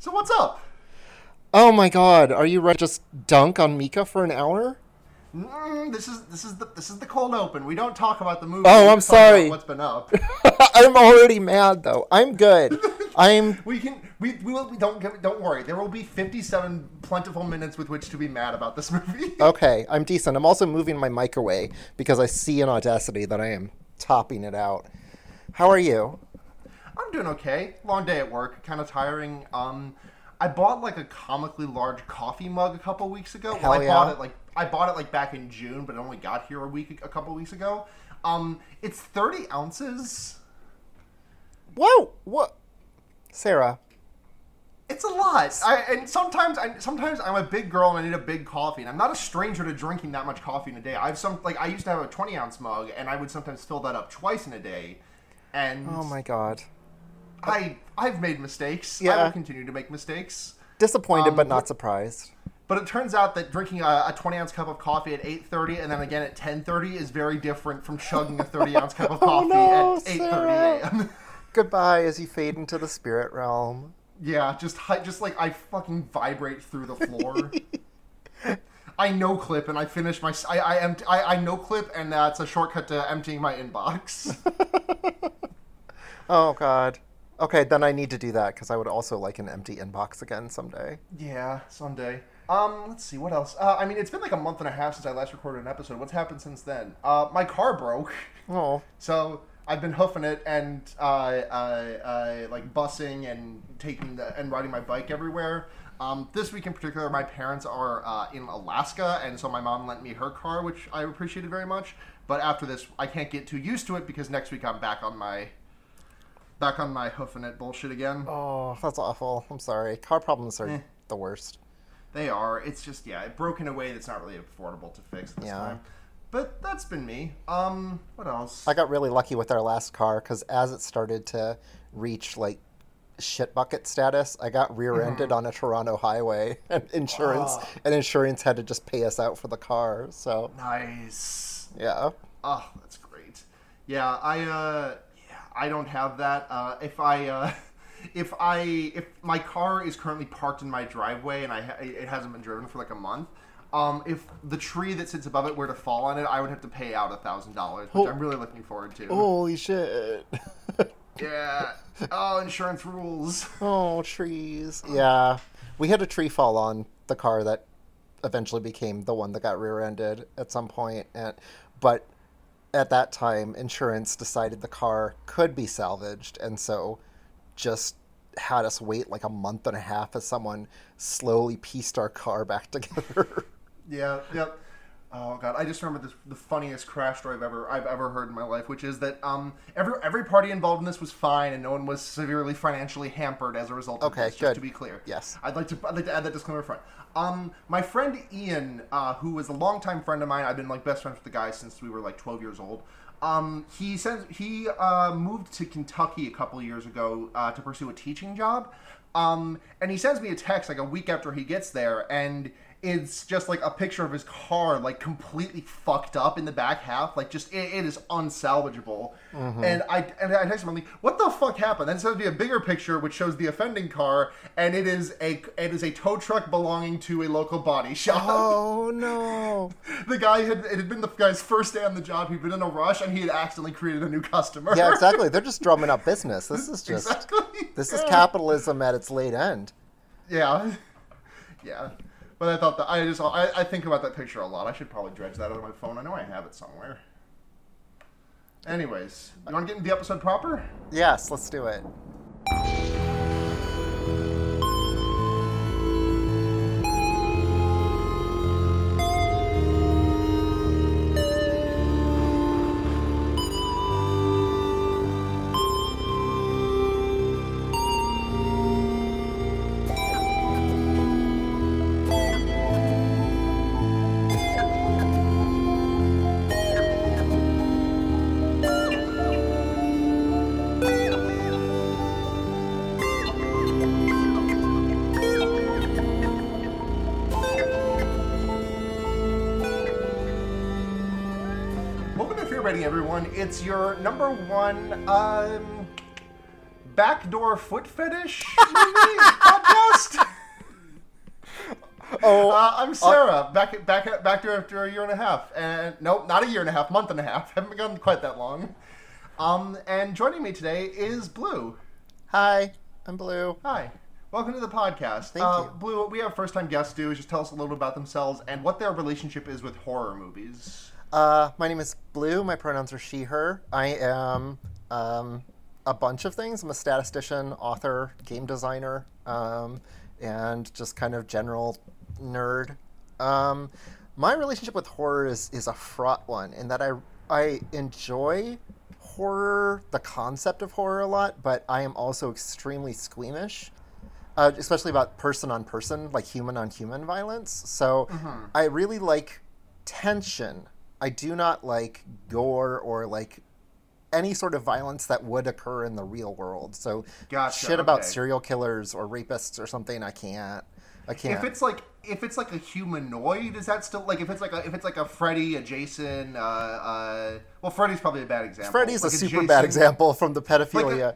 So what's up? Oh my god, are you ready to just dunk on Micah for an hour? Mm, this is this is the this is the cold open. We don't talk about the movie. Oh, I'm just talk about sorry. What's been up? I'm already mad though. I'm good. I'm we can we we, will, we don't get, don't worry. There will be 57 plentiful minutes with which to be mad about this movie. okay. I'm decent. I'm also moving my mic away because I see in Audacity that I am topping it out. How are you? I'm doing okay. Long day at work, kind of tiring. Um, I bought like a comically large coffee mug a couple weeks ago. Hell well, I yeah. bought it like I bought it like back in June, but it only got here a week a couple weeks ago. Um, it's 30 ounces. Whoa! What? Sarah. It's a lot. I, and sometimes, I, sometimes I'm a big girl and I need a big coffee, and I'm not a stranger to drinking that much coffee in a day. I've some like I used to have a 20 ounce mug, and I would sometimes fill that up twice in a day. And Oh my god. I I've made mistakes. I will continue to make mistakes. Disappointed Um, but not surprised. But it turns out that drinking a, a 20 ounce cup of coffee at 8:30 and then again at 10:30 is very different from chugging a 30 ounce cup of Oh, coffee no, at 8:30 a.m. Goodbye as you fade into the spirit realm. yeah, just just like I fucking vibrate through the floor. I no clip and I finish my I I am I, I no clip and that's a shortcut to emptying my inbox. Oh god. Okay, then I need to do that because I would also like an empty inbox again someday. yeah, someday. Um, let's see what else. Uh, I mean, it's been like a month and a half since I last recorded an episode. What's happened since then? Uh, my car broke. Oh. So I've been hoofing it and uh, uh, uh, like busing and taking the, and riding my bike everywhere. Um, this week in particular, my parents are uh, in Alaska, and so my mom lent me her car, which I appreciated very much. But after this, I can't get too used to it because next week I'm back on my back on my hoofing it bullshit again. Oh, that's awful. I'm sorry. Car problems are Eh. the worst. They are. It's just yeah, it broke in a way that's not really affordable to fix this Yeah. time. But that's been me. Um, what else? I got really lucky with our last car because as it started to reach like shit bucket status, I got rear-ended on a Toronto highway, and insurance Oh. and insurance had to just pay us out for the car. So nice. yeah, Oh, that's great. Yeah, I uh I don't have that. Uh if I uh if I if my car is currently parked in my driveway and I ha- it hasn't been driven for like a month, um if the tree that sits above it were to fall on it, I would have to pay out a thousand dollars, which Oh. I'm really looking forward to. holy shit. Yeah. Oh, insurance rules. oh, trees. Yeah, we had a tree fall on the car that eventually became the one that got rear-ended at some point, and but at that time, insurance decided the car could be salvaged, and so just had us wait like a month and a half as someone slowly pieced our car back together. Yeah, yep. Oh god, I just remember this the funniest crash story I've ever I've ever heard in my life, which is that um every every party involved in this was fine and no one was severely financially hampered as a result of Okay, this. Just to be clear, Yes. I'd like to I'd like to add that disclaimer front. Um, my friend Ian, uh, who was a longtime friend of mine, I've been like best friends with the guy since we were like 12 years old. Um, he says he uh, moved to Kentucky a couple years ago uh, to pursue a teaching job. Um, and he sends me a text like a week after he gets there, and it's just like a picture of his car, like completely fucked up in the back half. Like, just it, it is unsalvageable. Mm-hmm. And I and I text him, I'm like, "What the fuck happened?" Then to be a bigger picture, which shows the offending car, and it is a it is a tow truck belonging to a local body shop. oh no! The guy had it had been the guy's first day on the job. He'd been in a rush, and he had accidentally created a new customer. Yeah, exactly. They're just drumming up business. This is just exactly. this is Yeah. capitalism at its late end. Yeah, yeah. But I thought that I just I, I think about that picture a lot. I should probably dredge that out of my phone. I know I have it somewhere. Anyways, you want to get into the episode proper? Yes, let's do it. Welcome to Fear Rating, everyone. It's your number one um, backdoor foot fetish podcast. So Uh, I'm Sarah. back back back to after a year and a half, and nope, not a year and a half, month and a half. Haven't been gone quite that long. Um, and joining me today is Blue. hi, I'm Blue. Hi. Welcome to the podcast. Thank uh, you. Blue, what we have first time guests do is just tell us a little bit about themselves and what their relationship is with horror movies. Uh, my name is Blue. My pronouns are she, her. I am um, a bunch of things. I'm a statistician, author, game designer, um, and just kind of general nerd. Um, my relationship with horror is, is a fraught one in that I, I enjoy horror, the concept of horror a lot, but I am also extremely squeamish. Uh, especially about person on person, like human on human violence. So I really like tension. I do not like gore or like any sort of violence that would occur in the real world. So Gotcha, shit about okay. serial killers or rapists or something, I can't. I can't. If it's like if it's like a humanoid, is that still like if it's like a if it's like a Freddy, a Jason, uh, uh well Freddy's probably a bad example. Freddy's Like a super bad example from the pedophilia.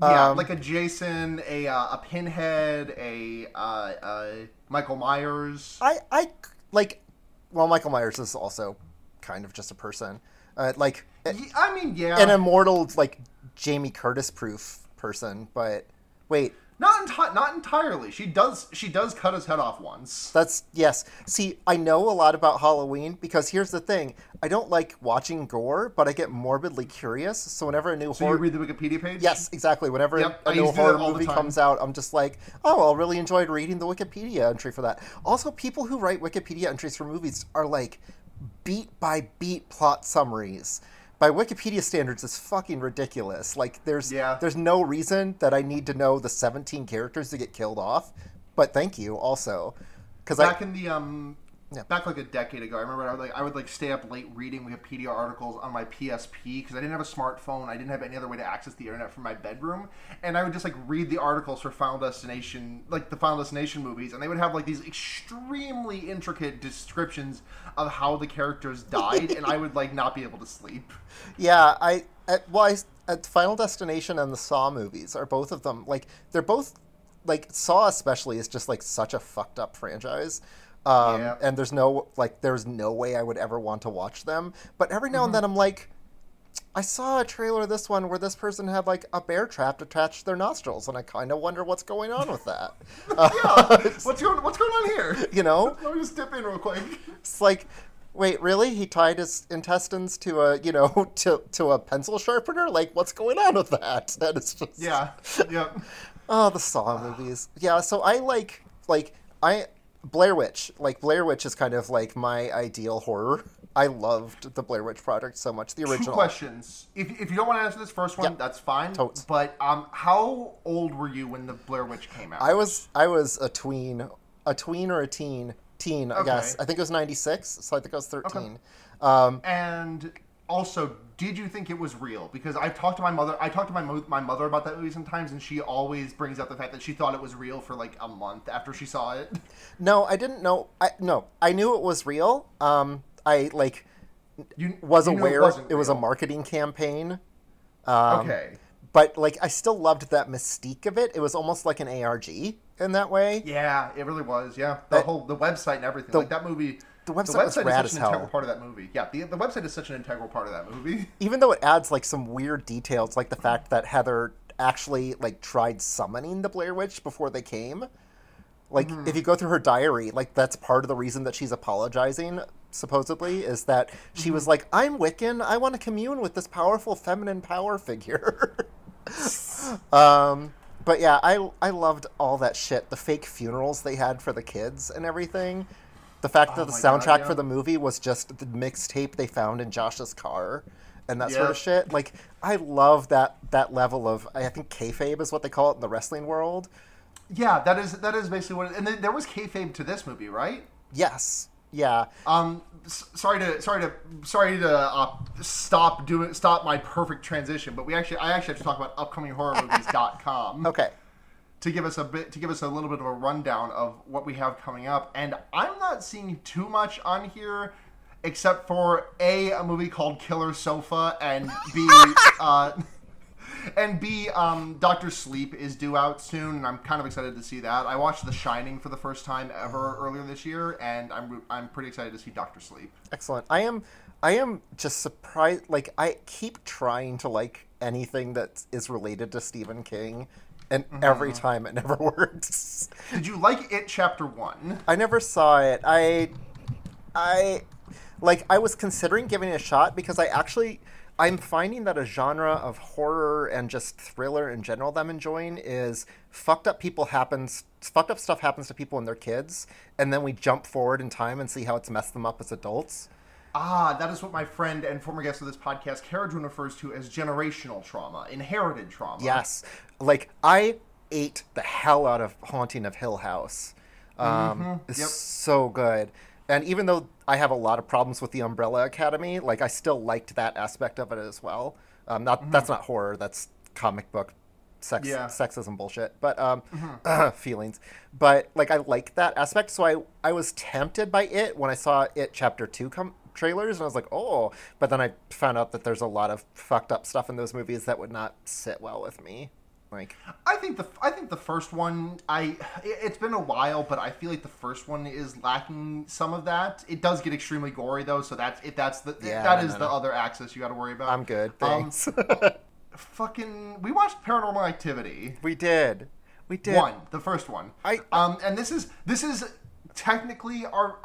Yeah, Um, like a Jason, a uh, a Pinhead, a uh, uh, Michael Myers. I, I like. Well, Michael Myers is also kind of just a person. Uh, like I mean, yeah, an immortal, like Jamie Curtis proof person. But wait, not enti- not entirely. She does she does cut his head off once. That's yes. See, I know a lot about Halloween because here's the thing: I don't like watching gore, but I get morbidly curious. So whenever a new So you horror, read the Wikipedia page? yes, exactly. Whenever Yep, a I new used to do horror that all the movie comes out, I'm just like, oh, I really enjoyed reading the Wikipedia entry for that. Also, people who write Wikipedia entries for movies are like beat by beat plot summaries. By Wikipedia standards, is fucking ridiculous. Like, there's Yeah. there's no reason that I need to know the 17 characters to get killed off. But thank you also, because I Back in the um, Yeah. back like a decade ago, I remember I would like I would like stay up late reading Wikipedia articles on my PSP because I didn't have a smartphone. I didn't have any other way to access the internet from my bedroom, and I would just like read the articles for Final Destination, like the Final Destination movies, and they would have like these extremely intricate descriptions of how the characters died, and I would like not be able to sleep. Yeah, I at, well, I, at Final Destination and the Saw movies are both of them like they're both like Saw especially is just like such a fucked up franchise. Um, Yeah. and there's no like there's no way I would ever want to watch them. But every Mm-hmm. now and then I'm like I saw a trailer of this one where this person had like a bear trap attached to their nostrils, and I kind of wonder what's going on with that. Uh, What's going What's going on here? you know, Let me just dip in real quick. it's like, wait, really? He tied his intestines to a, you know, to to a pencil sharpener? Like, what's going on with that? That is just Yeah. Yep. Oh, the Saw movies. Yeah, so I like like I Blair Witch. Like Blair Witch is kind of like my ideal horror. I loved the Blair Witch Project so much. The Two original. questions. If, if you don't want to answer this first one, Yep. that's fine. Totes. But um, how old were you when the Blair Witch came out? I was I was a tween, a tween or a teen, teen. I guess. I think it was ninety six, so I think I was thirteen. Um, And also, did you think it was real? Because I've talked to my mother. I talked to my mo- my mother about that movie sometimes, and she always brings up the fact that she thought it was real for like a month after she saw it. no, I didn't know. I no, I knew it was real. Um, I like You was you aware wasn't it was a marketing campaign. Um, okay. but like I still loved that mystique of it. It was almost like an ARG in that way. Yeah, it really was. Yeah, the That- whole the website and everything. the- like that movie. The website was rad is such an integral part of that movie. Yeah, the, the website is such an integral part of that movie. Even though it adds like some weird details, like the fact that Heather actually like tried summoning the Blair Witch before they came. Like Mm-hmm. if you go through her diary, like that's part of the reason that she's apologizing. Supposedly, is that she Mm-hmm. was like, "I'm Wiccan. I want to commune with this powerful feminine power figure." um, but yeah, I I loved all that shit. The fake funerals they had for the kids and everything. The fact Oh that the my God, soundtrack yeah. for the movie was just the mixtape they found in Josh's car and that sort of shit. Like I love that that level of I think kayfabe is what they call it in the wrestling world. yeah, that is that is basically what. It, and then there was kayfabe to this movie, right? Yes. Yeah. Um, s- sorry to sorry to sorry to uh, stop doing stop my perfect transition, but we actually I actually have to talk about upcominghorrormovies.com Okay. To give us a bit to give us a little bit of a rundown of what we have coming up, and I'm not seeing too much on here. Except for a, a movie called Killer Sofa, and b uh, and B, um, Doctor Sleep is due out soon, and I'm kind of excited to see that. I watched The Shining for the first time ever earlier this year, and I'm I'm pretty excited to see Doctor Sleep. Excellent. I am I am just surprised. Like I keep trying to like anything that is related to Stephen King, and mm-hmm. every time it never works. Did you like it? Chapter one. I never saw it. I, I, like I was considering giving it a shot because I actually I'm finding that a genre of horror and just thriller in general that I'm enjoying is fucked up people happens fucked up stuff happens to people and they're kids, and then we jump forward in time and see how it's messed them up as adults. Ah, that is what my friend and former guest of this podcast, Karadrin, refers to as generational trauma, inherited trauma. Yes, like I ate the hell out of Haunting of Hill House. Um, It's Yep. so good, and even though I have a lot of problems with the Umbrella Academy, like I still liked that aspect of it as well. Um, not that's not horror. That's comic book sex Yeah. sexism bullshit, but um, feelings. But like I like that aspect, so I I was tempted by it when I saw it chapter two come trailers, and I was like, oh. But then I found out that there's a lot of fucked up stuff in those movies that would not sit well with me. Like, I think the I think the first one I it- it's been a while, but I feel like the first one is lacking some of that. It does get extremely gory though, so that's it. That's the Yeah, that is the other axis you got to worry about. I'm good, Um, thanks. fucking, we watched Paranormal Activity. we did, we did. One, the first one. I- um, and this is this is technically our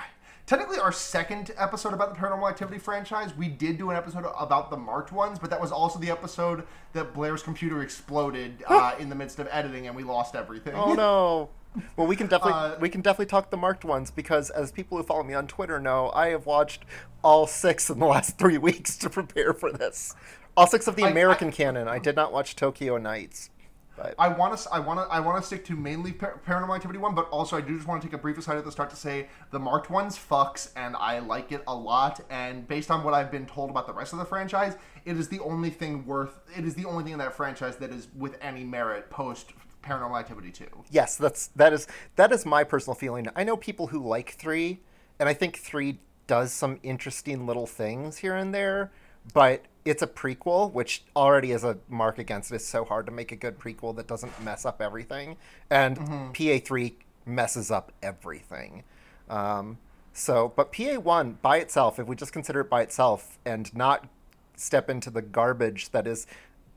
technically our second episode about the Paranormal Activity franchise. We did do an episode about the marked ones, but that was also the episode that Blair's computer exploded uh, in the midst of editing, and we lost everything. Oh no. Well, we can definitely Uh, we can definitely talk the marked ones because as people who follow me on Twitter know, I have watched all six in the last three weeks to prepare for this. All six of the I- American I- canon. I did not watch Tokyo Nights, but I want to I want to I want to stick to mainly par- Paranormal Activity one, but also I do just want to take a brief aside at the start to say the marked ones fucks, and I like it a lot. And based on what I've been told about the rest of the franchise, it is the only thing worth. It is the only thing in that franchise that is with any merit post Paranormal Activity two. yes, that's that is that is my personal feeling. I know people who like three, and I think three does some interesting little things here and there, but it's a prequel, which already is a mark against it. It's so hard to make a good prequel that doesn't mess up everything, and PA three messes up everything. Um, so, but PA one by itself, if we just consider it by itself and not step into the garbage that is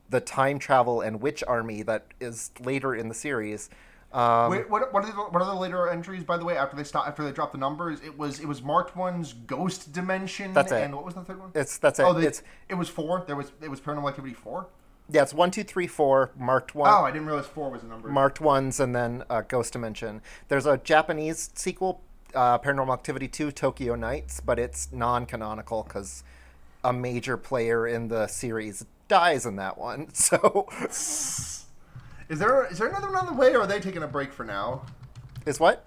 the time travel and witch army that is later in the series. Um, Wait, what, what are the what are the later entries? By the way, after they stop after they dropped the numbers, it was it was marked one's ghost dimension. That's it. And what was the third one? it's that's it. oh, they, it's it was four. There was it was Paranormal Activity four. yeah, it's one, two, three, four marked one. Oh, I didn't realize four was a number. marked ones and then uh, Ghost Dimension. There's a Japanese sequel, uh, Paranormal Activity 2 Tokyo Nights, but it's non canonical because a major player in the series dies in that one. So, Is there is there another one on the way, or are they taking a break for now? is what?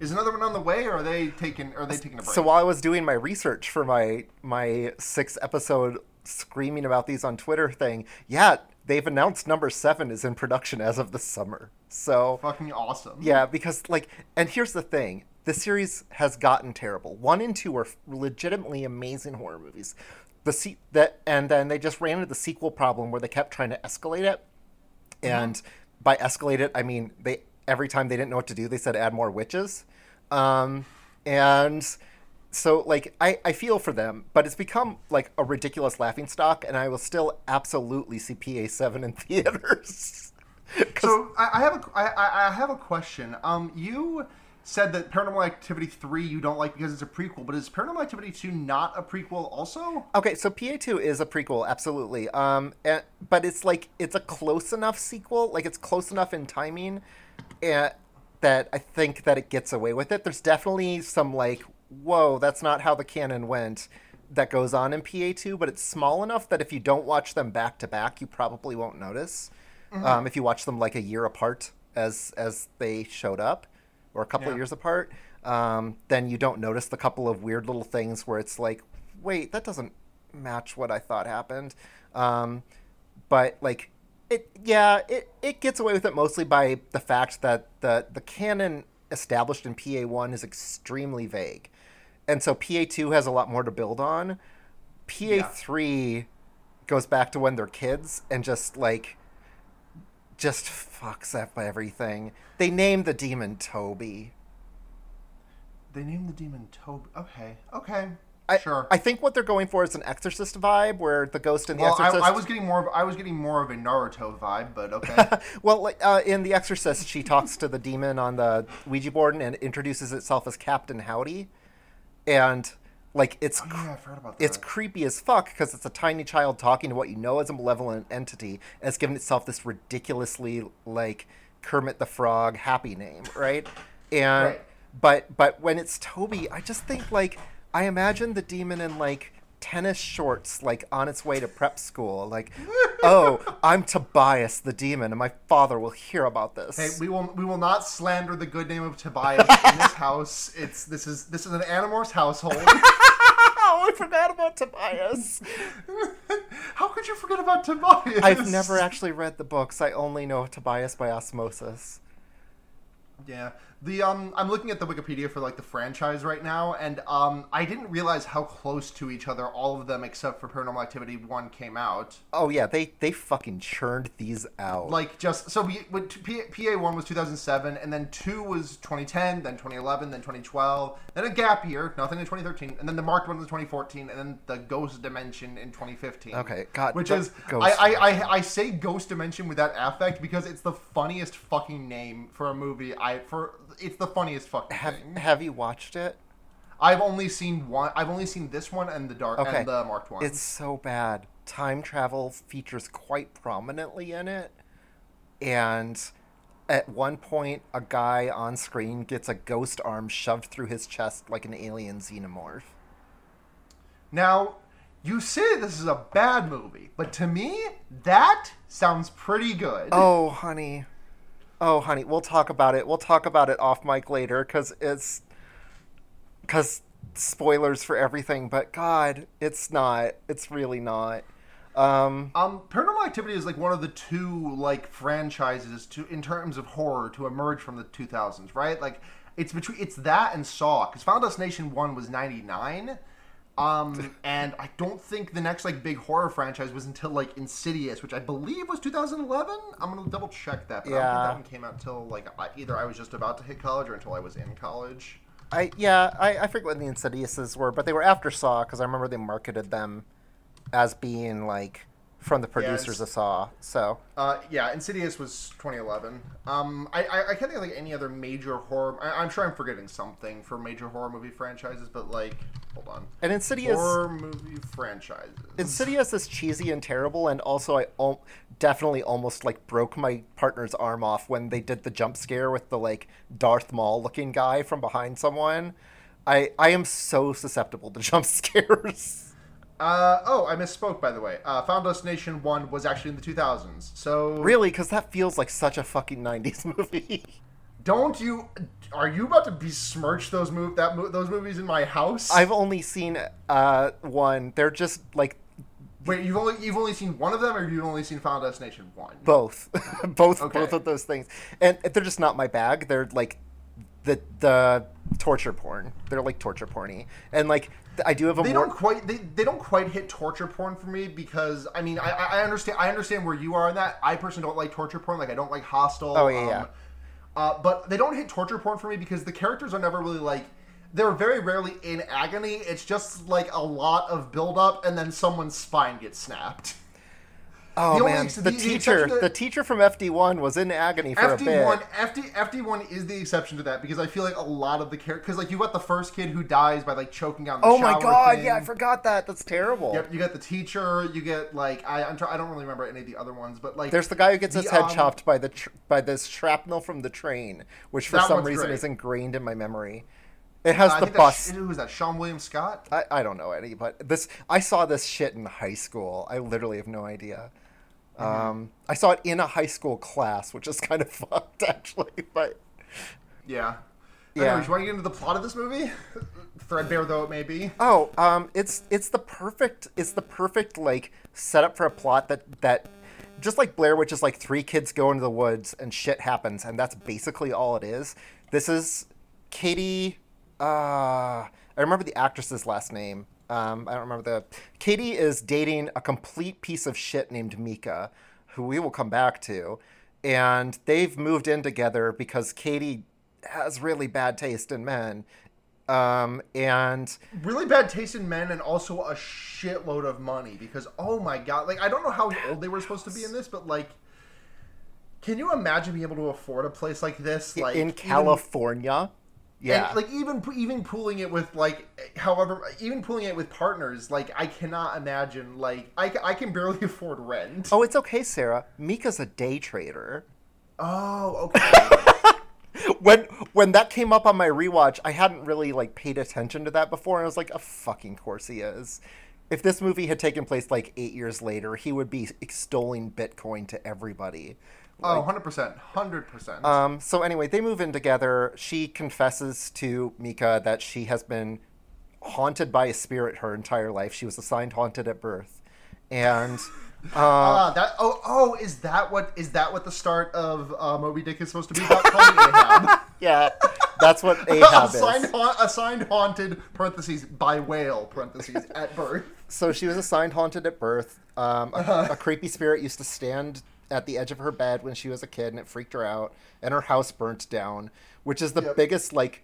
Is another one on the way, or are they taking are they taking a break? So while I was doing my research for my my six episode screaming about these on Twitter thing, yeah, they've announced number seven is in production as of the summer. So fucking awesome. Yeah, because like, and here's the thing: the series has gotten terrible. One and two are legitimately amazing horror movies. The se- that and then they just ran into the sequel problem where they kept trying to escalate it, and by escalate it, I mean they every time they didn't know what to do, they said add more witches, um, and so like I, I feel for them, but it's become like a ridiculous laughing stock, and I will still absolutely see PA seven in theaters. So I, I have a I I have a question. Um, you said that Paranormal Activity three you don't like because it's a prequel, but is Paranormal Activity two not a prequel also? Okay, so PA2 is a prequel, absolutely. Um, and, but it's like it's a close enough sequel, like it's close enough in timing, uh, that I think that it gets away with it. There's definitely some like, whoa, that's not how the canon went, that goes on in PA2, but it's small enough that if you don't watch them back to back, you probably won't notice. Um, if you watch them like a year apart as as they showed up, or a couple of years apart, um, then you don't notice the couple of weird little things where it's like, wait, that doesn't match what I thought happened. Um, but like, it yeah, it it gets away with it mostly by the fact that the the canon established in PA one is extremely vague, and so PA two has a lot more to build on. PA three goes back to when they're kids and just like just fucks up everything. They named the demon Toby. They named the demon Toby. Okay, okay, I, sure. I think what they're going for is an Exorcist vibe, where the ghost in the well, I, Exorcist. I was getting more. Of, I was getting more of a Naruto vibe, but okay. well, like, uh, in the Exorcist, she talks to the demon on the Ouija board and introduces itself as Captain Howdy, and like it's oh, yeah, I've heard about that. it's creepy as fuck because it's a tiny child talking to what you know as a malevolent entity, and it's given itself this ridiculously like Kermit the Frog happy name, right? And Right. but but when it's Toby, I just think like I imagine the demon in like tennis shorts, like on its way to prep school, like, oh, I'm Tobias the demon, and my father will hear about this. Hey, we will we will not slander the good name of Tobias in this house. It's this is this is an Animorphs household. oh, I forgot about Tobias. How could you forget about Tobias? I've never actually read the books. I only know Tobias by osmosis. Yeah. The um I'm looking at the Wikipedia for like the franchise right now and um I didn't realize how close to each other all of them except for Paranormal Activity 1 came out. Oh yeah, they they fucking churned these out. Like just so we when P- PA1 was 2007 and then 2 was 2010, then 2011, then 2012, then a gap year, nothing in 2013, and then the Marked one was 2014 and then the Ghost Dimension in 2015. Okay, God, Which is Ghost- I, I I I say Ghost Dimension with that affect because it's the funniest fucking name for a movie I for it's the funniest fucking have thing. have you watched it? I've only seen one. I've only seen this one and the dark Okay. and the marked one. It's so bad. Time travel features quite prominently in it. And at one point, a guy on screen gets a ghost arm shoved through his chest like an alien xenomorph. now, you say this is a bad movie, but to me, that sounds pretty good. Oh, honey. Oh, honey. We'll talk about it. We'll talk about it off mic later because it's. Because spoilers for everything, but God, it's not. It's really not. Um, Um, Paranormal Activity is like one of the two like franchises to in terms of horror to emerge from the 2000s, right? Like it's between it's that and Saw because Final Destination One was 99. Um, and I don't think the next like big horror franchise was until like Insidious, which I believe was 2011. I'm gonna double check that, but I don't Yeah. think that one came out until like I, either I was just about to hit college or until I was in college. I yeah, I, I forget what the Insidiouses were, but they were after Saw because I remember they marketed them as being like from the producers of Saw. So Uh, yeah, Insidious was 2011. Um, I, I, I can't think of like any other major horror. I, I'm sure I'm forgetting something for major horror movie franchises, but like, hold on, and Insidious, horror movie franchises. Insidious is cheesy and terrible, and also I al- definitely almost like broke my partner's arm off when they did the jump scare with the like Darth Maul looking guy from behind someone. I I am so susceptible to jump scares. Uh, oh, I misspoke by the way. Uh, Final Destination One was actually in the 2000s. So really, because that feels like such a fucking '90s movie. don't you? Are you about to besmirch those move that mo- those movies in my house? I've only seen uh, one. They're just like Wait, you've only you've only seen one of them, or you've only seen Final Destination One? both both Okay. both of those things and they're just not my bag they're like the the torture porn they're like torture porny and like i do have a they more don't quite they, they don't quite hit torture porn for me because I mean I, I understand I understand where you are on that. I personally don't like torture porn. Like I don't like Hostel. Oh, yeah, yeah. Uh, but they don't hit torture porn for me because the characters are never really like they're very rarely in agony. It's just like a lot of build up and then someone's spine gets snapped. oh the man ex- the, the- the teacher to- the teacher from fd1 was in agony for a FD bit one FD FD one is the exception to that because I feel like a lot of the characters because like you got the first kid who dies by like choking down the oh my god thing. yeah i forgot that that's terrible Yep, you got the teacher. You get like I I'm try, I don't really remember any of the other ones, but like there's the guy who gets his head um, chopped by the tr- by this shrapnel from the train, which for some reason great. is ingrained in my memory. It has I the bus. who was that? Seann William Scott. I, I don't know any, but this I saw this shit in high school. I literally have no idea. Mm-hmm. Um, I saw it in a high school class, which is kind of fucked actually. But Yeah. Yeah. Anyways, you want to get into the plot of this movie? Threadbare though it may be. oh, um, it's it's the perfect it's the perfect like setup for a plot that that just like Blair Witch is like three kids go into the woods and shit happens, and that's basically all it is. This is Katie. Uh, I remember the actress's last name. Um, I don't remember the. Katie is dating a complete piece of shit named Micah, who we will come back to, and they've moved in together because Katie has really bad taste in men. Um, and really bad taste in men and also a shitload of money because oh my god like i don't know how old they were supposed to be in this but like can you imagine being able to afford a place like this like in California, yeah, and, like even even pooling it with like however even pooling it with partners like i cannot imagine like i, I can barely afford rent oh, it's okay, Sarah. Micah's a day trader. oh okay when when that came up on my rewatch, I hadn't really like paid attention to that before, and I was like, "A fucking course he is." If this movie had taken place like eight years later, he would be extolling Bitcoin to everybody. Oh 100% 100% Um, so anyway, they move in together. She confesses to Micah that she has been haunted by a spirit her entire life. She was assigned haunted at birth, and Ah, that oh oh is that what is that what the start of uh, Moby Dick is supposed to be about? Ahab. yeah, that's what Ahab assigned, is. ha- assigned haunted parentheses by whale parentheses at birth. So she was assigned haunted at birth. Um, a, Uh-huh. a creepy spirit used to stand at the edge of her bed when she was a kid, and it freaked her out. And her house burnt down, which is the Yep. biggest like.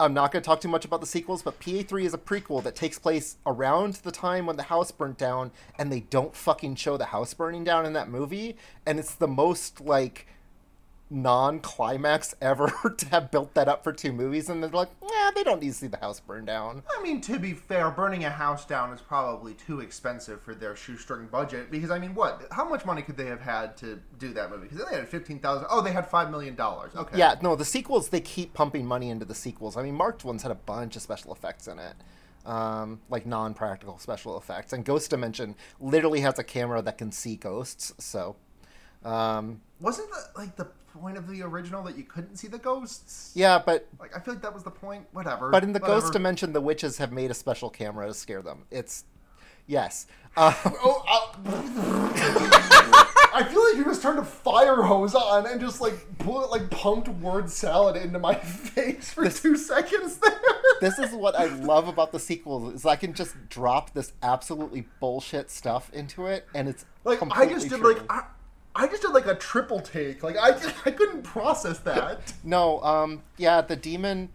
I'm not going to talk too much about the sequels, but PA3 is a prequel that takes place around the time when the house burnt down, and they don't fucking show the house burning down in that movie. And it's the most like non-climax ever to have built that up for two movies, and they're like, yeah, they don't need to see the house burn down. I mean, to be fair, burning a house down is probably too expensive for their shoestring budget. Because I mean, what? How much money could they have had to do that movie? Because they had fifteen thousand. Oh, they had five million dollars. Okay. Yeah, no, the sequels they keep pumping money into the sequels. I mean, marked ones had a bunch of special effects in it, um, like non-practical special effects. And Ghost Dimension literally has a camera that can see ghosts. So, um, Wasn't the like the point of the original that you couldn't see the ghosts? yeah, but Like I feel like that was the point. Whatever. but in the Whatever. Ghost Dimension, the witches have made a special camera to scare them. It's yes. Uh, Oh, I feel like you just turned a fire hose on and just like put like pumped word salad into my face for two seconds there. this is what I love about the sequels is I can just drop this absolutely bullshit stuff into it, and it's like I just did true. like I, I just did like a triple take. Like I I couldn't process that. No, um, yeah, the demon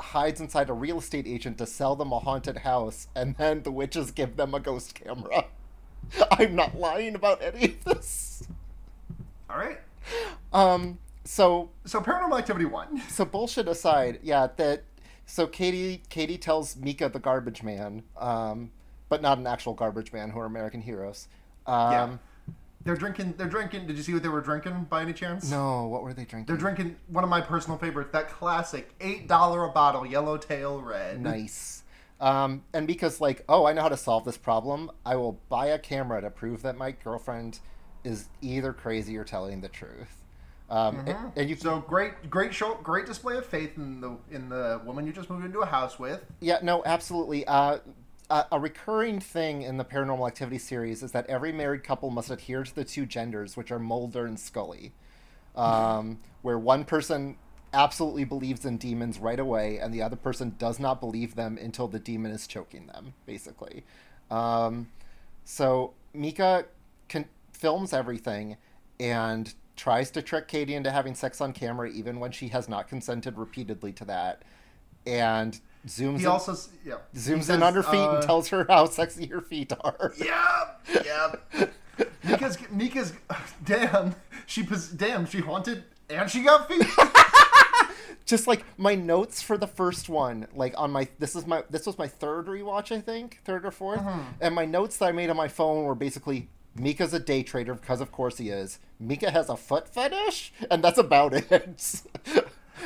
hides inside a real estate agent to sell them a haunted house, and then the witches give them a ghost camera. I'm not lying about any of this. All right. Um, so So Paranormal Activity one. so bullshit aside, yeah, that so Katie Katie tells Micah the garbage man, um, but not an actual garbage man who are American heroes. Um, Yeah. They're drinking. They're drinking. Did you see what they were drinking by any chance? No, what were they drinking? They're drinking one of my personal favorites, that classic eight dollar a bottle Yellowtail Red. Nice. Um, and because like, oh, I know how to solve this problem, I will buy a camera to prove that my girlfriend is either crazy or telling the truth. Um, and, and you So great, great show, great display of faith in the in the woman you just moved into a house with. Yeah, no, absolutely. Uh, a, recurring thing in the Paranormal Activity series is that every married couple must adhere to the two genders, which are Mulder and Scully, um, where one person absolutely believes in demons right away, and the other person does not believe them until the demon is choking them, basically. Um, so Micah can, films everything and tries to trick Katie into having sex on camera, even when she has not consented repeatedly to that, and zooms He in, also, yeah, zooms says, in on her feet uh, and tells her how sexy her feet are. Yeah, yeah. Micah's Micah's damn. She damn. She haunted and she got feet. Just like my notes for the first one, like on my this is my this was my third rewatch, I think, third or 4th Mm-hmm. and my notes that I made on my phone were basically Micah's a day trader because of course he is. Micah has a foot fetish, and that's about it.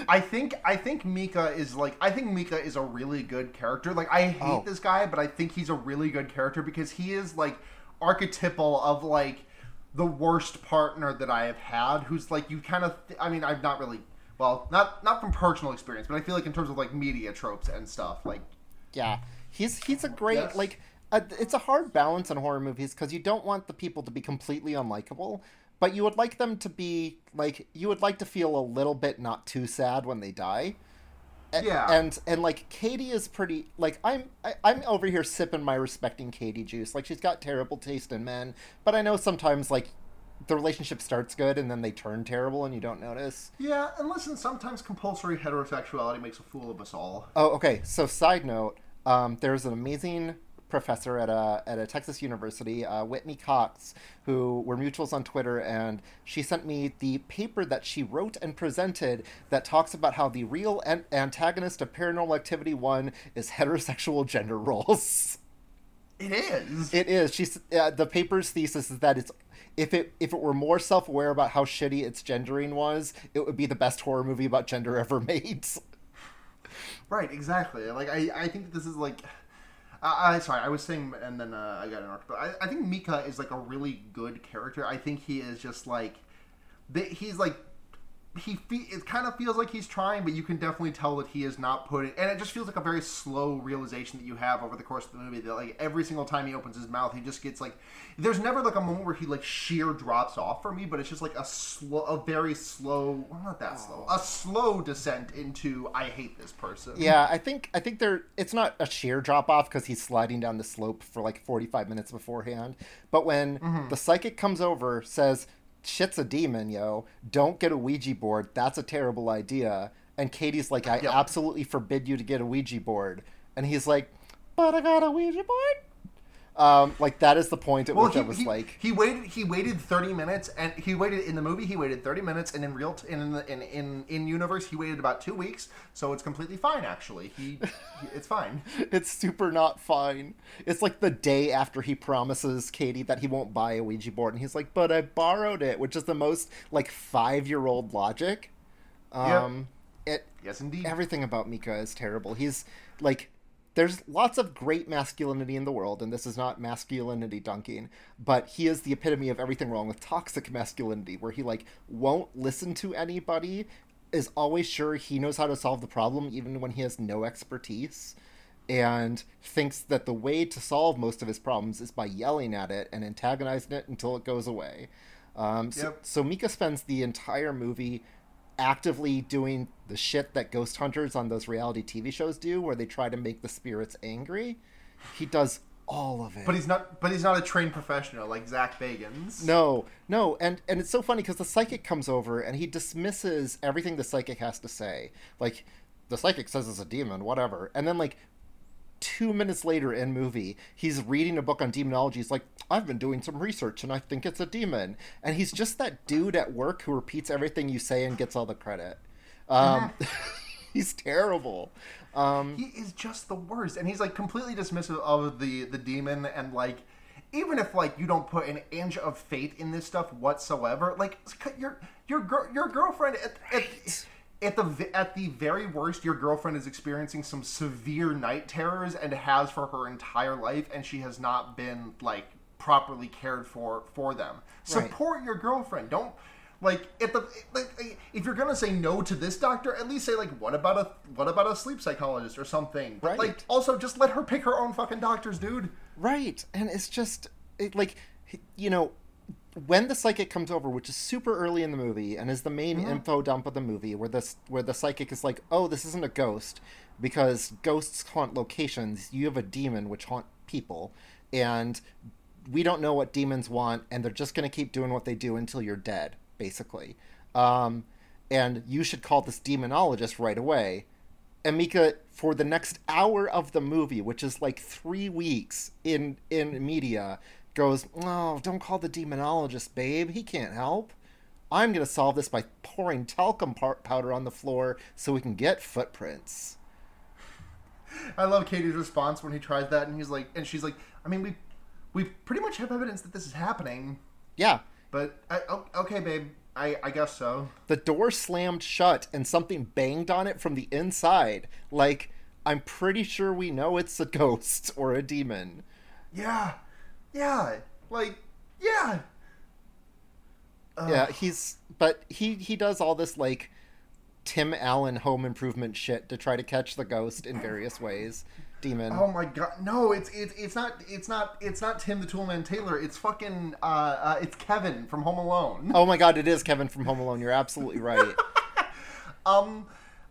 I think I think Micah is like I think Micah is a really good character. Like I hate Oh. this guy, but I think he's a really good character because he is like archetypal of like the worst partner that I have had. Who's like you kind of I mean I've not really well not not from personal experience, but I feel like in terms of like media tropes and stuff like yeah, he's he's a great Yes. like. Uh, it's a hard balance in horror movies because you don't want the people to be completely unlikable, but you would like them to be like you would like to feel a little bit not too sad when they die. A- Yeah. and and like Katie is pretty like I'm I, I'm over here sipping my respecting Katie juice. Like she's got terrible taste in men, but I know sometimes like the relationship starts good and then they turn terrible and you don't notice. Yeah, and listen, sometimes compulsory heterosexuality makes a fool of us all. Oh, okay. So side note, um, there's an amazing professor at a at a Texas university, uh, Whitney Cox, who we're mutuals on Twitter, and she sent me the paper that she wrote and presented that talks about how the real an- antagonist of Paranormal Activity One is heterosexual gender roles. It is. It is. She's uh, the paper's thesis is that it's if it if it were more self aware about how shitty its gendering was, it would be the best horror movie about gender ever made. Right, exactly. Like I, I think this is like, I, I sorry, I was saying, and then uh, I got interrupted. But I, I think Micah is like a really good character. I think he is just like, he's like, he fe- it kind of feels like he's trying, but you can definitely tell that he is not putting. And it just feels like a very slow realization that you have over the course of the movie. That like every single time he opens his mouth, he just gets like, there's never like a moment where he like sheer drops off for me, but it's just like a slow, a very slow, well, not that slow, a slow descent into I hate this person. Yeah, I think I think there it's not a sheer drop off because he's sliding down the slope for like 45 minutes beforehand. But when Mm-hmm. the psychic comes over, says, "Shit's a demon, yo. Don't get a Ouija board. That's a terrible idea." And Katie's like, "I absolutely forbid you to get a Ouija board." And he's like, "But I got a Ouija board." Um, like that is the point at Well, which he, I was he, like, he waited. He waited thirty minutes, and he waited in the movie. He waited thirty minutes, and in real t- in the in, in in universe, he waited about two weeks. So it's completely fine, actually. He, he it's fine. it's super not fine. It's like the day after he promises Katie that he won't buy a Ouija board, and he's like, "But I borrowed it," which is the most like five year old logic. Um, it Yes, indeed. everything about Micah is terrible. He's like, there's lots of great masculinity in the world, and this is not masculinity dunking, but he is the epitome of everything wrong with toxic masculinity, where he like won't listen to anybody, is always sure he knows how to solve the problem, even when he has no expertise, and thinks that the way to solve most of his problems is by yelling at it and antagonizing it until it goes away. Um, so, Yep. so Micah spends the entire movie actively doing the shit that ghost hunters on those reality TV shows do, where they try to make the spirits angry. He does all of it. but he's not. But he's not a trained professional like Zak Bagans. no, no, and and it's so funny because the psychic comes over and he dismisses everything the psychic has to say. Like the psychic says it's a demon, whatever, and then like two minutes later in movie, he's reading a book on demonology. He's like, I've been doing some research and I think it's a demon. And he's just that dude at work who repeats everything you say and gets all the credit. Um, he's terrible. Um, he is just the worst, and he's like completely dismissive of the the demon, and like. Even if like you don't put an inch of faith in this stuff whatsoever, like your your girl your girlfriend at, at, at the at the very worst, your girlfriend is experiencing some severe night terrors and has for her entire life, and she has not been like properly cared for for them. Right. Support your girlfriend. Don't like if the like if you're gonna say no to this doctor, at least say like what about a what about a sleep psychologist or something. But, Right. Like also just let her pick her own fucking doctors, dude. Right, and it's just it, like you know when the psychic comes over, which is super early in the movie and is the main info dump of the movie, where this where the psychic is like, "Oh, this isn't a ghost because ghosts haunt locations. You have a demon which haunt people, and we don't know what demons want, and they're just going to keep doing what they do until you're dead, basically. Um, and you should call this demonologist right away." And Micah, for the next hour of the movie, which is like three weeks in in media, goes, "Oh, don't call the demonologist, babe. He can't help. I'm gonna solve this by pouring talcum powder on the floor so we can get footprints." I love Katie's response when he tries that, and he's like, and she's like, I mean, we we pretty much have evidence that this is happening, Yeah, but I, oh, okay, babe, I I guess so. the door slammed shut and something banged on it from the inside. Like, I'm pretty sure we know it's a ghost or a demon. Yeah, yeah, like yeah. Ugh. Yeah, he's but he he does all this like Tim Allen home improvement shit to try to catch the ghost in various ways. Demon. Oh my god, no! It's it's it's not it's not it's not Tim the Toolman Taylor. It's fucking uh, uh it's Kevin from Home Alone. Oh my god, it is Kevin from Home Alone. You're absolutely right. Um,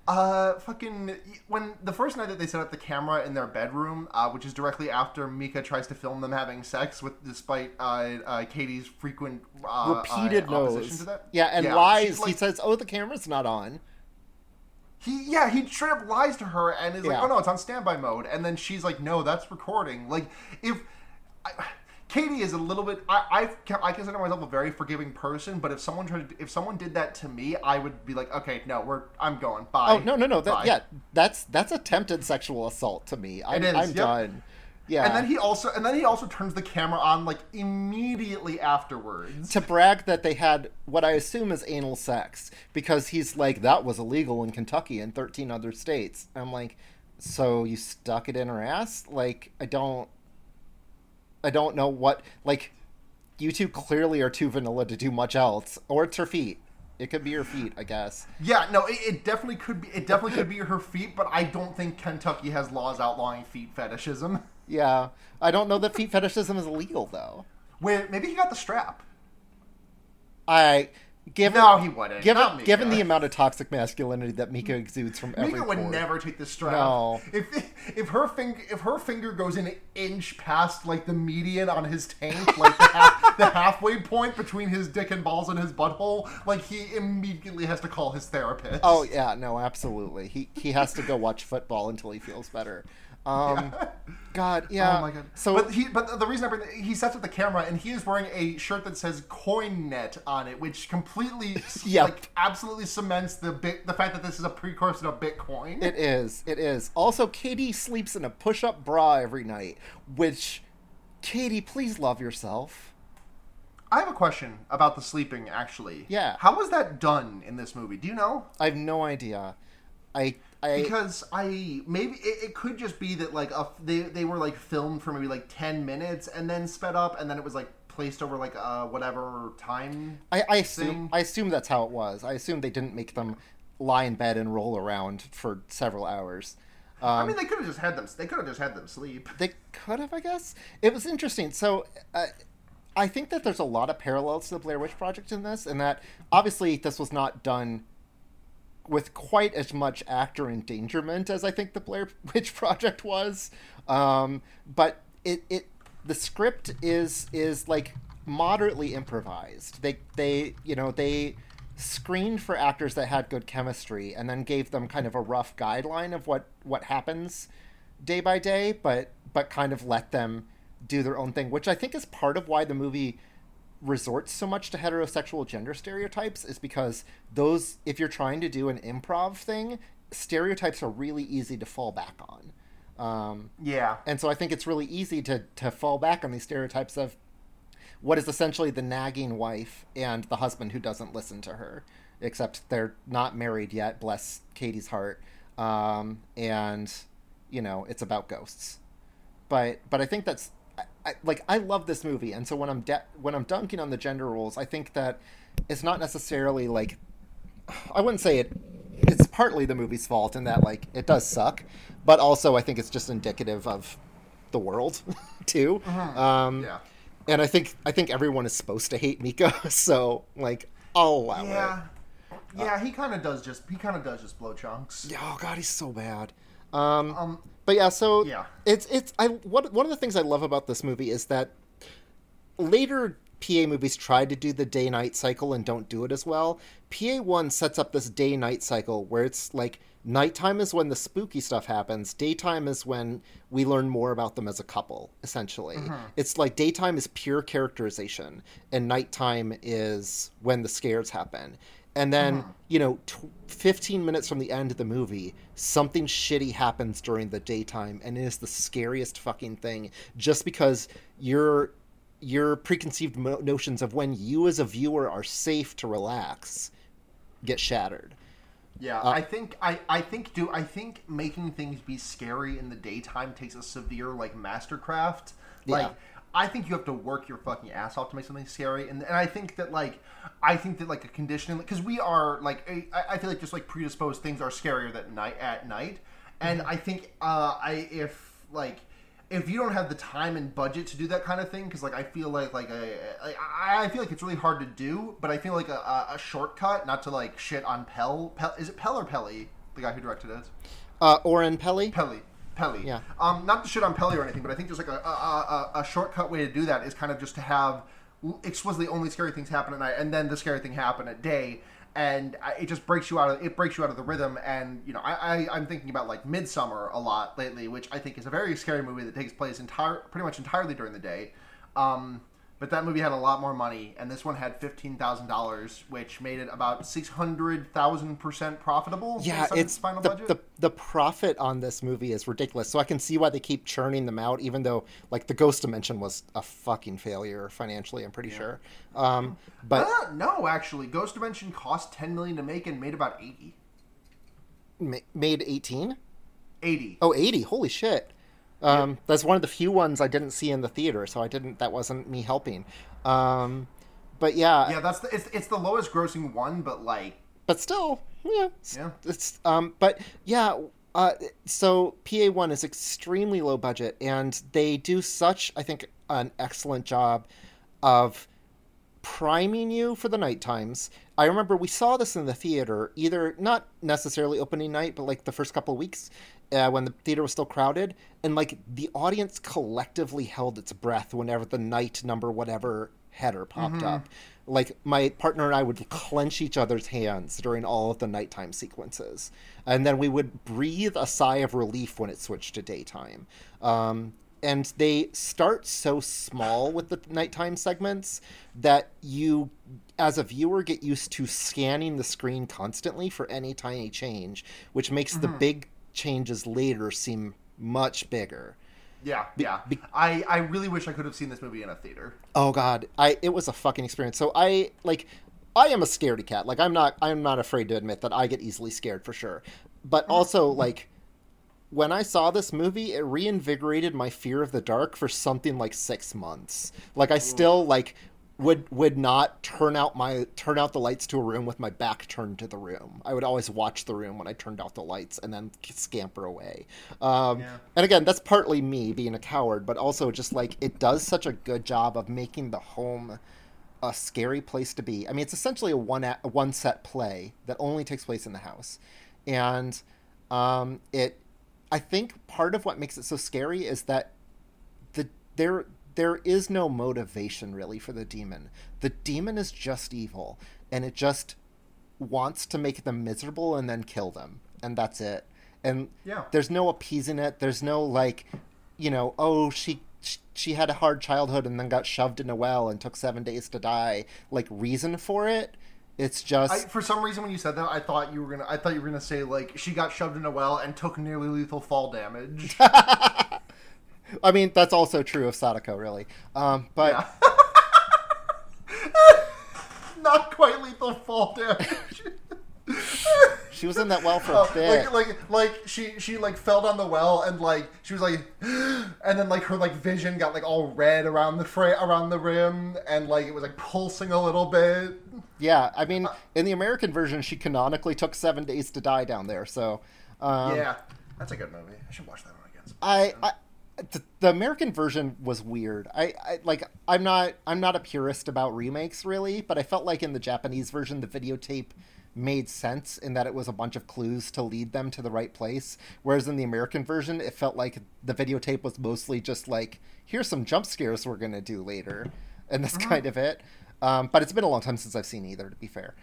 Uh, fucking when the first night that they set up the camera in their bedroom, uh, which is directly after Micah tries to film them having sex, with despite uh, uh Katie's frequent uh, repeated uh, opposition no's. to that. Yeah, and she's lies. like- he says, "Oh, the camera's not on." He yeah, he straight up lies to her and is like, "Oh no, it's on standby mode," and then she's like, "No, that's recording." Like if. I, Katie is a little bit. I I've, I consider myself a very forgiving person, but if someone tried, to, if someone did that to me, I would be like, okay, no, we're, I'm going. Bye. Oh no, no, no. That, yeah, that's that's attempted sexual assault to me. I'm, is, I'm yep. done. Yeah. And then he also, and then he also turns the camera on like immediately afterwards. to brag that they had what I assume is anal sex because he's like that was illegal in Kentucky and 13 other states. I'm like, so you stuck it in her ass? Like I don't, I don't know what like. You two clearly are too vanilla to do much else, or it's her feet. It could be her feet, I guess. Yeah, no, it, it definitely could be. It definitely could be her feet, but I don't think Kentucky has laws outlawing feet fetishism. Yeah, I don't know that feet fetishism is illegal though. Where maybe he got the strap. I given No, he wouldn't. Given given the amount of toxic masculinity that Micah exudes from every Micah would pore. never take the strap. No. If if her finger if her finger goes an inch past like the median on his tank, like the, half, the halfway point between his dick and balls and his butthole, like he immediately has to call his therapist. Oh yeah, no, absolutely. He he has to go watch football until he feels better. Um, God, yeah. Oh my god! So but he, but the reason I bring the, he sets up the camera and he is wearing a shirt that says CoinNet on it, which completely, Yep. like, absolutely cements the bit, the fact that this is a precursor to Bitcoin. it is, it is. Also, Katie sleeps in a push-up bra every night, which, Katie, please love yourself. I have a question about the sleeping. Actually, Yeah. How was that done in this movie? Do you know? I have no idea. I I Because I maybe it, it could just be that like a, they they were like filmed for maybe like ten minutes and then sped up and then it was like placed over like uh whatever time. I, I assume. I assume that's how it was. I assume they didn't make them lie in bed and roll around for several hours. I Um, mean, they could have just had them. They could have just had them sleep. They could have, I guess. It was interesting. So, uh, I think that there's a lot of parallels to the Blair Witch Project in this, and that obviously this was not done with quite as much actor endangerment as I think the Blair Witch Project was. Um, but it, it the script is is like moderately improvised. They they you know they screened for actors that had good chemistry and then gave them kind of a rough guideline of what what happens day by day, but but kind of let them do their own thing, which I think is part of why the movie resorts so much to heterosexual gender stereotypes is because those if you're trying to do an improv thing, stereotypes are really easy to fall back on. Um, Yeah. and so I think it's really easy to to fall back on these stereotypes of what is essentially the nagging wife and the husband who doesn't listen to her, except they're not married yet. Bless Katie's heart. Um, and you know it's about ghosts. But but I think that's I, I, like I love this movie, and so when I'm de- when I'm dunking on the gender roles, I think that it's not necessarily like I wouldn't say it. It's partly the movie's fault in that like it does suck, but also I think it's just indicative of the world too. Um, Yeah. And I think I think everyone is supposed to hate Micah, so like I'll allow Yeah. it. Yeah, he kind of does just he kind of does just blow chunks. Yeah, Oh god, he's so bad. Um, Um, but yeah, so Yeah. it's it's I what one of the things I love about this movie is that later PA movies tried to do the day night cycle and don't do it as well. PA one sets up this day night cycle where it's like nighttime is when the spooky stuff happens, daytime is when we learn more about them as a couple. Essentially, mm-hmm. it's like daytime is pure characterization, and nighttime is when the scares happen. And then, you know, t- 15 minutes from the end of the movie, something shitty happens during the daytime, and it is the scariest fucking thing just because your your preconceived mo- notions of when you as a viewer are safe to relax get shattered. Yeah, Uh, I think I, I think do I think making things be scary in the daytime takes a severe like mastercraft. Like Yeah. I think you have to work your fucking ass off to make something scary, and, and I think that like I think that like a conditioning because we are like I, I feel like just like predisposed things are scarier that night at night, and I think uh, I if like if you don't have the time and budget to do that kind of thing because like i feel like like a, I, I feel like it's really hard to do but i feel like a, a, a shortcut not to like shit on pell, pell is it pell or pelly the guy who directed it. Uh, Oren Peli. Peli. Peli. Yeah. Um, not to shit on Peli or anything, but I think there's like a, a, a, a shortcut way to do that is kind of just to have explicitly only scary things happen at night, and then the scary thing happen at day, and it just breaks you out of it breaks you out of the rhythm. And you know, I, I I'm thinking about like Midsummer a lot lately, which I think is a very scary movie that takes place entire pretty much entirely during the day. Um, but that movie had a lot more money, and this one had fifteen thousand dollars, which made it about six hundred thousand percent profitable. Yeah, it's final the, budget. the the profit on this movie is ridiculous. So I can see why they keep churning them out, even though like the Ghost Dimension was a fucking failure financially. I'm pretty sure. Um, but Uh, no, actually, Ghost Dimension cost ten million to make and made about eighty. ma- made 18. Eighty. Oh, 80. Holy shit. Um, That's one of the few ones I didn't see in the theater, so I didn't. That wasn't me helping. Um, but yeah, Yeah, that's the, it's, it's the lowest grossing one, but like but still, yeah, it's, Yeah. it's um, but yeah. Uh, so PA one is extremely low budget, and they do such, I think, an excellent job of priming you for the night times. I remember we saw this in the theater, either not necessarily opening night, but like the first couple of weeks uh, when the theater was still crowded, and like the audience collectively held its breath whenever the night number whatever header popped up. Like my partner and I would clench each other's hands during all of the nighttime sequences, and then we would breathe a sigh of relief when it switched to daytime. Um, and they start so small with the nighttime segments that you as a viewer get used to scanning the screen constantly for any tiny change which makes the big changes later seem much bigger. Yeah, yeah. be- I I really wish I could have seen this movie in a theater. oh god. I it was a fucking experience. So i like i am a scaredy cat. Like i'm not i'm not afraid to admit that i get easily scared for sure. But mm-hmm. also like when I saw this movie, it reinvigorated my fear of the dark for something like six months. Like I still like would would not turn out my turn out the lights to a room with my back turned to the room. I would always watch the room when I turned out the lights and then scamper away. Um, Yeah. And again, that's partly me being a coward, but also just like it does such a good job of making the home a scary place to be. I mean, it's essentially a one a one set play that only takes place in the house, and um, it. I think part of what makes it so scary is that the there there is no motivation really for the demon. The demon is just evil, and it just wants to make them miserable and then kill them, and that's it. And Yeah. there's no appeasing it. There's no like, you know, oh she she- had a hard childhood and then got shoved in a well and took seven days to die. Like reason for it. It's just I, for some reason, when you said that, I thought you were gonna. I thought you were gonna say like she got shoved in a well and took nearly lethal fall damage. I mean, that's also true of Sadako, really. Um, but Yeah. Not quite lethal fall damage. she was in that well for a Oh, bit. like like like she she like fell down the well and like she was like and then like her like vision got like all red around the fra- around the rim and like it was like pulsing a little bit. yeah, I mean, in the American version, she canonically took seven days to die down there. So, um, yeah, that's a good movie. I should watch that one again. I, I the, the American version was weird. I, I like I'm not I'm not a purist about remakes really, but I felt like in the Japanese version the videotape made sense in that it was a bunch of clues to lead them to the right place, whereas in the American version it felt like the videotape was mostly just like here's some jump scares we're gonna do later, and that's kind of it. Um, but it's been a long time since I've seen either, to be fair.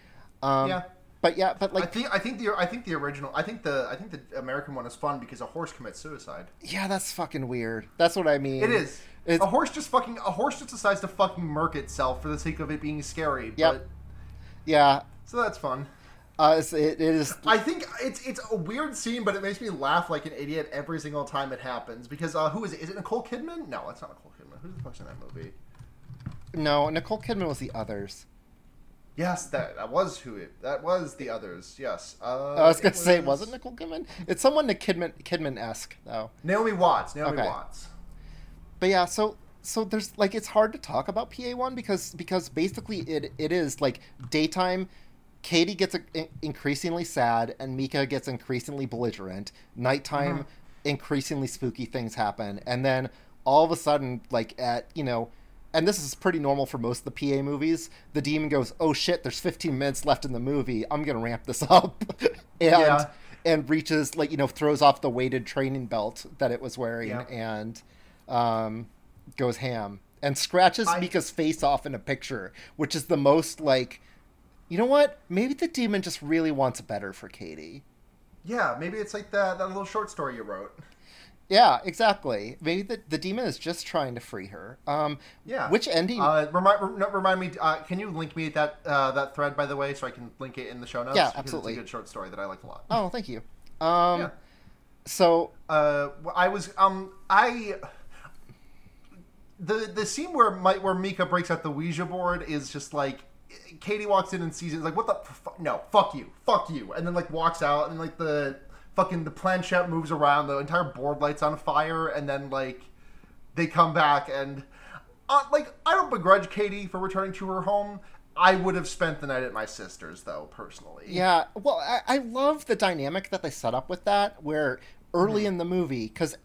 Um, Yeah. But yeah, but I like think I think the I think the original I think the I think the American one is fun because a horse commits suicide. yeah, that's fucking weird. That's what I mean. It is. It's, a horse just fucking a horse just decides to fucking murk itself for the sake of it being scary. Yep. But, yeah, so that's fun. uh, it, it is. I think it's it's a weird scene, but it makes me laugh like an idiot every single time it happens. Because uh, who is it? Is it Nicole Kidman? No, it's not Nicole Kidman. Who the fuck's in that movie? No, Nicole Kidman was the others. Yes, that that was who it. That was the others. Yes. Uh, I was gonna it say it wasn't Nicole Kidman. It's someone Nick Kidman Kidman esque though. Naomi Watts. Naomi Okay. Watts. But yeah, so so there's like it's hard to talk about PA one because because basically it it is like daytime. Katie gets in- increasingly sad, and Micah gets increasingly belligerent. Nighttime, increasingly spooky things happen, and then all of a sudden, like at you know, and this is pretty normal for most of the PA movies. The demon goes, "Oh shit, there's 15 minutes left in the movie. I'm gonna ramp this up," and Yeah. and reaches like you know throws off the weighted training belt that it was wearing Yeah. and um, goes ham and scratches I- Micah's face off in a picture, which is the most like, you know what? Maybe the demon just really wants better for Katie. Yeah, maybe it's like that that little short story you wrote. Yeah, exactly. Maybe the, the demon is just trying to free her. Um, Yeah. Which ending? Uh, remind remind me. Uh, can you link me that uh, that thread by the way, so I can link it in the show notes? Yeah, absolutely. It's a good short story that I like a lot. oh, thank you. Um, Yeah. So Uh, I was um I the the scene where my, where Micah breaks out the Ouija board is just like Katie walks in and sees it like what the fu- no fuck you fuck you and then like walks out and like the fucking the planchette moves around the entire board lights on fire and then like they come back and uh, like I don't begrudge Katie for returning to her home. I would have spent the night at my sister's though personally. Yeah, well, I, I love the dynamic that they set up with that, where early Mm-hmm. in the movie, because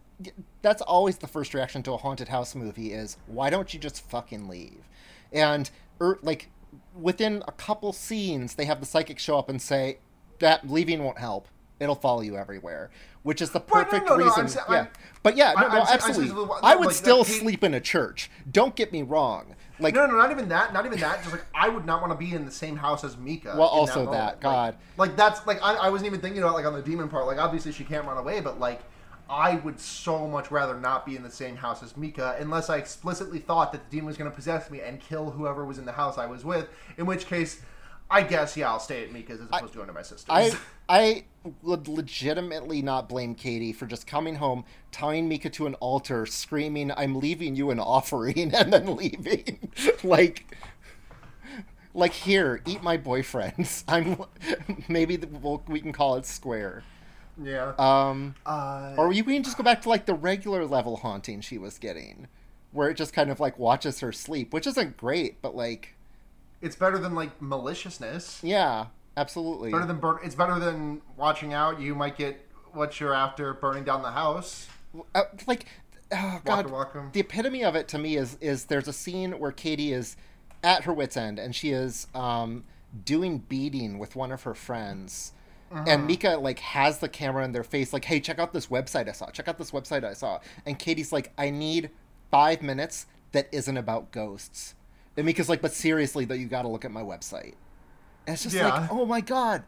that's always the first reaction to a haunted house movie is, why don't you just fucking leave? And, er, like, within a couple scenes, they have the psychic show up and say, that leaving won't help. It'll follow you everywhere, which is the Right, no, perfect no, no, reason. I'm yeah, I'm- but yeah, no, no, I'm I'm absolutely. saying I would like, still that sleep in a church. Don't get me wrong. Like, No, no, not even that. Not even that. Just like I would not want to be in the same house as Micah. Well, also that, Like- God. Like, that's like I, I wasn't even thinking about like on the demon part. Like obviously she can't run away, but like I would so much rather not be in the same house as Micah unless I explicitly thought that the demon was going to possess me and kill whoever was in the house I was with. In which case, I guess yeah, I'll stay at Micah's as opposed to going to my sister's. I I would legitimately not blame Katie for just coming home, tying Micah to an altar, screaming, "I'm leaving you an offering," and then leaving. like, like here, eat my boyfriends. I'm maybe the, we'll, we can call it square. yeah. Um, Uh, or you can just go back to like the regular level haunting she was getting, where it just kind of like watches her sleep, which isn't great, but like, it's better than like maliciousness. yeah, absolutely. Better than burn. It's better than watching out. You might get what you're after, burning down the house. uh, like oh, god Waka waka. the epitome of it to me is is there's a scene where katie is at her wits end and she is um doing beading with one of her friends and micah like has the camera in their face like hey check out this website i saw check out this website i saw and katie's like i need five minutes that isn't about ghosts and micah's like but seriously though you gotta look at my website. And it's just Yeah. like oh my god.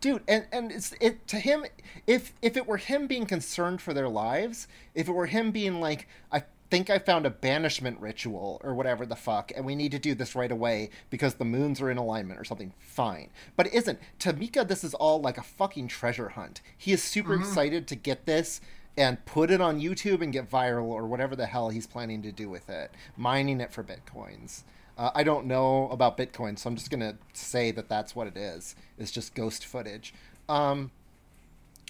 Dude and and it's it to him if if it were him being concerned for their lives if it were him being like i think i found a banishment ritual or whatever the fuck and we need to do this right away because the moons are in alignment or something fine. But it isn't. To micah this is all like a fucking treasure hunt. He is super mm-hmm. excited to get this and put it on youtube and get viral or whatever the hell he's planning to do with it mining it for bitcoins uh, I don't know about Bitcoin, so I'm just gonna say that that's what it is. It's just ghost footage. Um,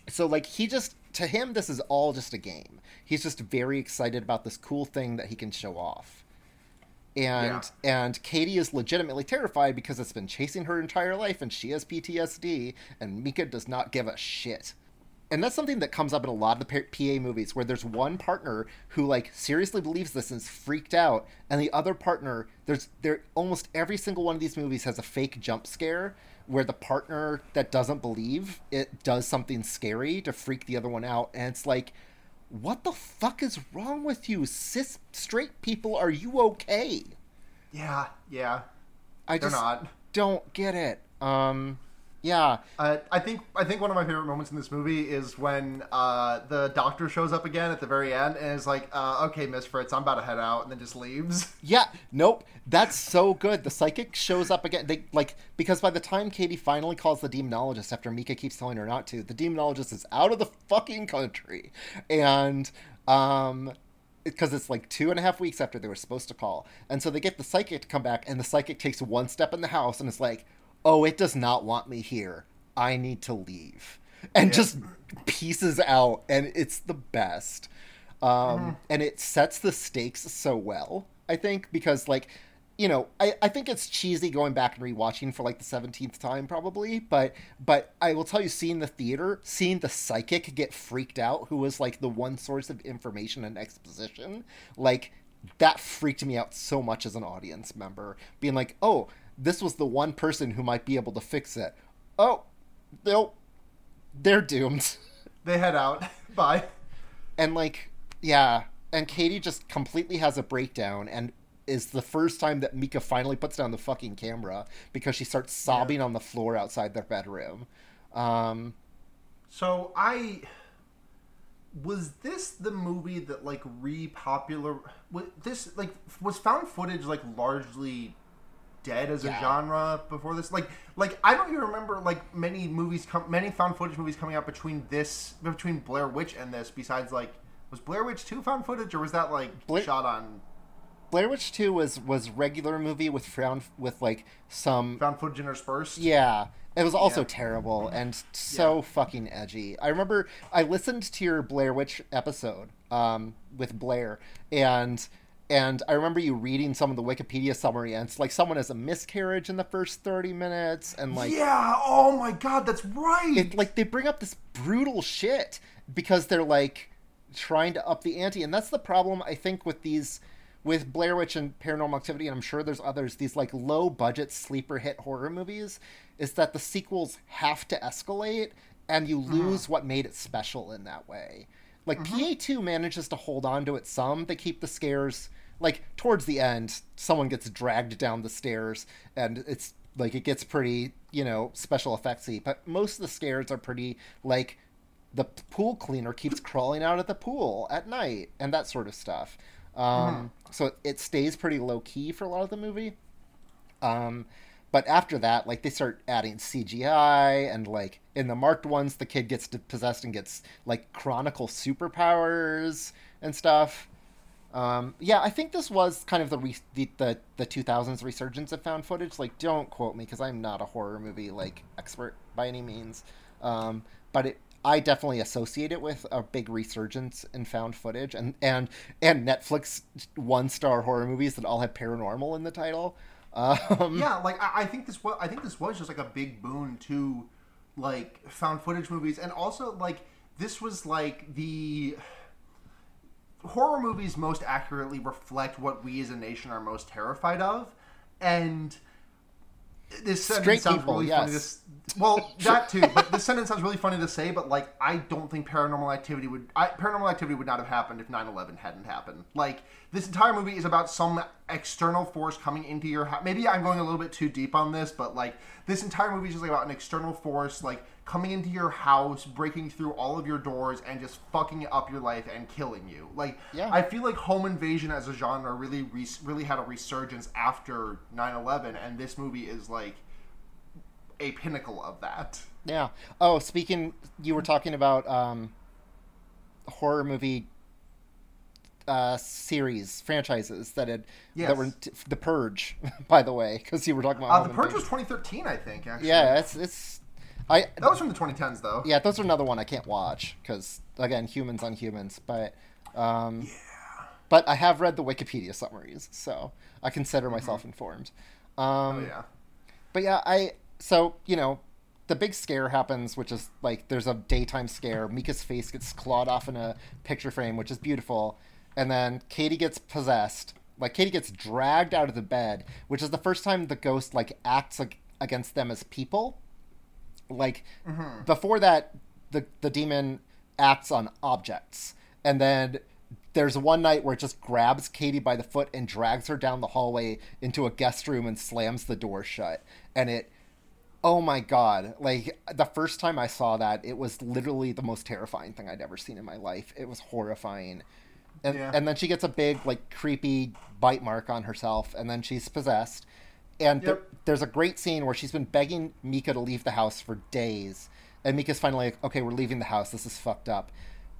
so like he just to him this is all just a game. He's just very excited about this cool thing that he can show off. And and Katie is legitimately terrified because it's been chasing her entire life and she has PTSD and Micah does not give a shit and that's something that comes up in a lot of the pa movies where there's one partner who like seriously believes this and is freaked out and the other partner there's there almost every single one of these movies has a fake jump scare where the partner that doesn't believe it does something scary to freak the other one out and it's like what the fuck is wrong with you cis straight people are you okay Yeah, yeah. i They're just not. don't get it um yeah Uh, I think I think one of my favorite moments in this movie is when uh, the doctor shows up again at the very end and is like, uh, "Okay, Miss Fritz, I'm about to head out," and then just leaves. Yeah, nope. That's so good. The psychic shows up again. They like because by the time Katie finally calls the demonologist after Mika keeps telling her not to, the demonologist is out of the fucking country, and um, because it's like two and a half weeks after they were supposed to call, and so they get the psychic to come back, and the psychic takes one step in the house and is like, "Oh, it does not want me here. I need to leave," and just pieces out, and it's the best. Um, and it sets the stakes so well i think because like you know I, I think it's cheesy going back and rewatching for like the 17th time probably but but i will tell you seeing the theater seeing the psychic get freaked out who was like the one source of information and exposition like that freaked me out so much as an audience member. Being like oh this was the one person who might be able to fix it oh nope they're doomed. They head out. Bye. And like, yeah, and Katie just completely has a breakdown and is the first time that Micah finally puts down the fucking camera because she starts sobbing yeah. on the floor outside their bedroom. Um, so I was this the movie that like repopular this like was found footage like largely dead as a yeah. genre before this like like i don't even remember like many movies come many found footage movies coming out between this between blair witch and this besides like was blair witch 2 found footage or was that like shot on Blair Witch Two was was regular movie with found with like some found footage interspersed. Yeah, it was also yeah. terrible and so yeah. fucking edgy. I remember I listened to your Blair Witch episode um, with Blair, and and I remember you reading some of the Wikipedia summary, and it's like someone has a miscarriage in the first thirty minutes, and like yeah, oh my god, that's right. It, like they bring up this brutal shit because they're like trying to up the ante, and that's the problem I think with these with Blair Witch and Paranormal Activity, and I'm sure there's others, these like low budget sleeper hit horror movies, is that the sequels have to escalate and you mm-hmm. lose mm. what made it special in that way. Like mm-hmm. PA2 manages to hold on to it some. They keep the scares like towards the end, someone gets dragged down the stairs and it's like it gets pretty, you know, special effectsy, but most of the scares are pretty like the pool cleaner keeps crawling out of the pool at night and that sort of stuff. Um, mm. So it stays pretty low key for a lot of the movie. Um, but after that, like they start adding CGI and like in the marked ones, the kid gets possessed and gets like chronicle superpowers and stuff. Um, yeah, I think this was kind of the, re- the the the 2000s resurgence of found footage. Like, don't quote me because I'm not a horror movie like expert by any means. Um, but it I definitely associate it with a big resurgence in found footage and and and Netflix one star horror movies that all have paranormal in the title. Um, yeah, like I, I think this was I think this was just like a big boon to like found footage movies, and also like this was like the horror movies most accurately reflect what we as a nation are most terrified of, and this sentence sounds people, really yes. funny to well that too but this sentence sounds really funny to say but like i don't think paranormal activity would I, paranormal activity would not have happened if 9-11 hadn't happened like this entire movie is about some external force coming into your house maybe i'm going a little bit too deep on this but like this entire movie is just like about an external force like coming into your house, breaking through all of your doors, and just fucking up your life and killing you. Like, yeah. I feel like home invasion as a genre really, really had a resurgence after 9/11, and this movie is like a pinnacle of that. Yeah. Oh, speaking, you were talking about um, horror movie uh, series franchises that had yes. that were t- the Purge, by the way, because you were talking about uh, the Purge was 2013, I think. Actually, yeah, it's it's I that was from the 2010s though. Yeah, those are another one I can't watch because again, humans on humans. But um, yeah. But I have read the Wikipedia summaries, so I consider myself mm-hmm. informed. Um, oh yeah. But yeah, I so you know the big scare happens, which is like there's a daytime scare. Micah's face gets clawed off in a picture frame, which is beautiful, and then Katie gets possessed. Like Katie gets dragged out of the bed, which is the first time the ghost like acts like, against them as people like mm-hmm. before that, the the demon acts on objects, and then there's one night where it just grabs Katie by the foot and drags her down the hallway into a guest room and slams the door shut. And it, oh my god! Like the first time I saw that, it was literally the most terrifying thing I'd ever seen in my life. It was horrifying. And, yeah. and then she gets a big like creepy bite mark on herself and then she's possessed and yep. there, there's a great scene where she's been begging Micah to leave the house for days. And Micah's finally like, okay, we're leaving the house. This is fucked up.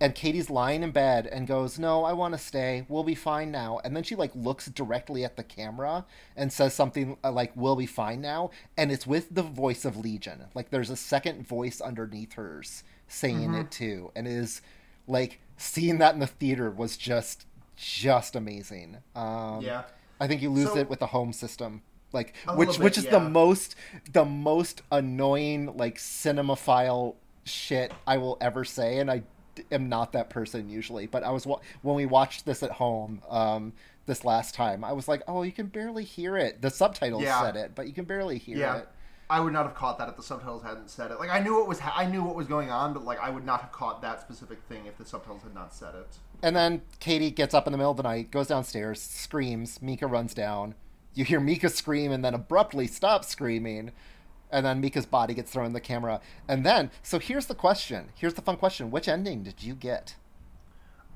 And Katie's lying in bed and goes, no, I want to stay. We'll be fine now. And then she like looks directly at the camera and says something uh, like, we'll be fine now. And it's with the voice of Legion. Like there's a second voice underneath hers saying mm-hmm. it too. And it is like seeing that in the theater was just, just amazing. Um, yeah. I think you lose so, it with the home system like a which bit, which is yeah. the most the most annoying like cinemaphile shit I will ever say, and I am not that person usually. But I was when we watched this at home um, this last time, I was like, oh, you can barely hear it. The subtitles yeah. said it, but you can barely hear yeah. it. I would not have caught that if the subtitles hadn't said it. Like I knew what was ha- I knew what was going on, but like I would not have caught that specific thing if the subtitles had not said it. And then Katie gets up in the middle of the night, goes downstairs, screams. Micah runs down. You hear Micah scream and then abruptly stop screaming. And then Micah's body gets thrown in the camera. And then, so here's the question. Here's the fun question. Which ending did you get?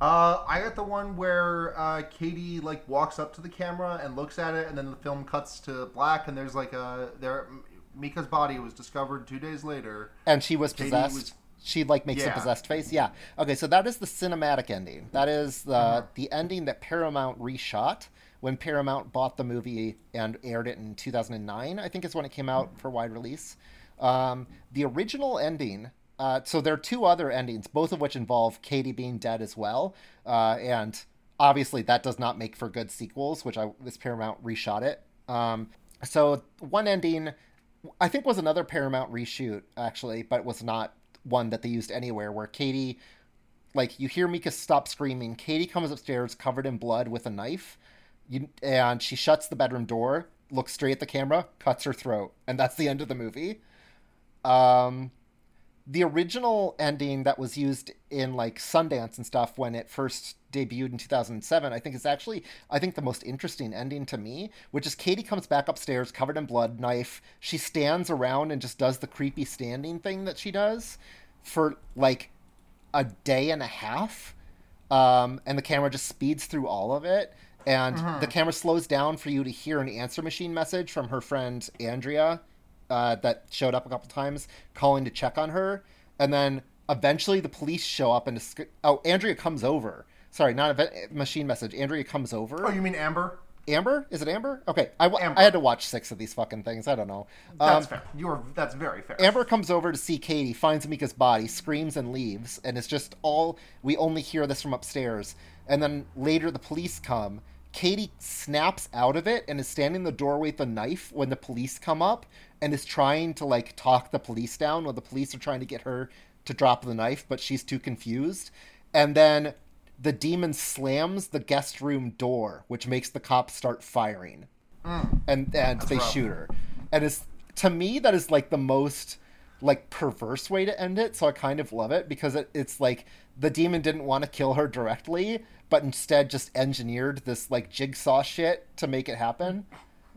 Uh, I got the one where uh, Katie like walks up to the camera and looks at it, and then the film cuts to black, and there's like a there Micah's body was discovered two days later. And she was Katie possessed. was- She like makes Yeah. a possessed face. Yeah. Okay, so that is the cinematic ending. That is the Uh-huh. the ending that Paramount reshot when Paramount bought the movie and aired it in 2009. I think is when it came out for wide release. Um, the original ending. Uh, so there are two other endings, both of which involve Katie being dead as well, uh, and obviously that does not make for good sequels, which I this Paramount reshot it. Um, so one ending I think was another Paramount reshoot actually, but was not one that they used anywhere. Where Katie, like you hear Micah stop screaming, Katie comes upstairs covered in blood with a knife, you, and she shuts the bedroom door, looks straight at the camera, cuts her throat, and that's the end of the movie. Um, the original ending that was used in like Sundance and stuff when it first debuted in 2007, I think is actually I think the most interesting ending to me, which is Katie comes back upstairs covered in blood, knife. She stands around and just does the creepy standing thing that she does for like a day and a half. Um, and the camera just speeds through all of it. And the camera slows down for you to hear an answer machine message from her friend Andrea uh, that showed up a couple times, calling to check on her, and then eventually the police show up and disc- oh, Andrea comes over. Sorry, not a ve- machine message. Andrea comes over. Oh, you mean Amber? Amber? Is it Amber? Okay, I, w- Amber. I had to watch six of these fucking things. I don't know. That's Um, fair. You are. That's very fair. Amber comes over to see Katie, finds Micah's body, screams and leaves, and it's just all we only hear this from upstairs. And then later the police come. Katie snaps out of it and is standing in the doorway with a knife when the police come up and is trying to like talk the police down when the police are trying to get her to drop the knife, but she's too confused. And then the demon slams the guest room door, which makes the cops start firing mm. and and they rough. shoot her and it's to me that is like the most like perverse way to end it so i kind of love it because it, it's like the demon didn't want to kill her directly but instead just engineered this like jigsaw shit to make it happen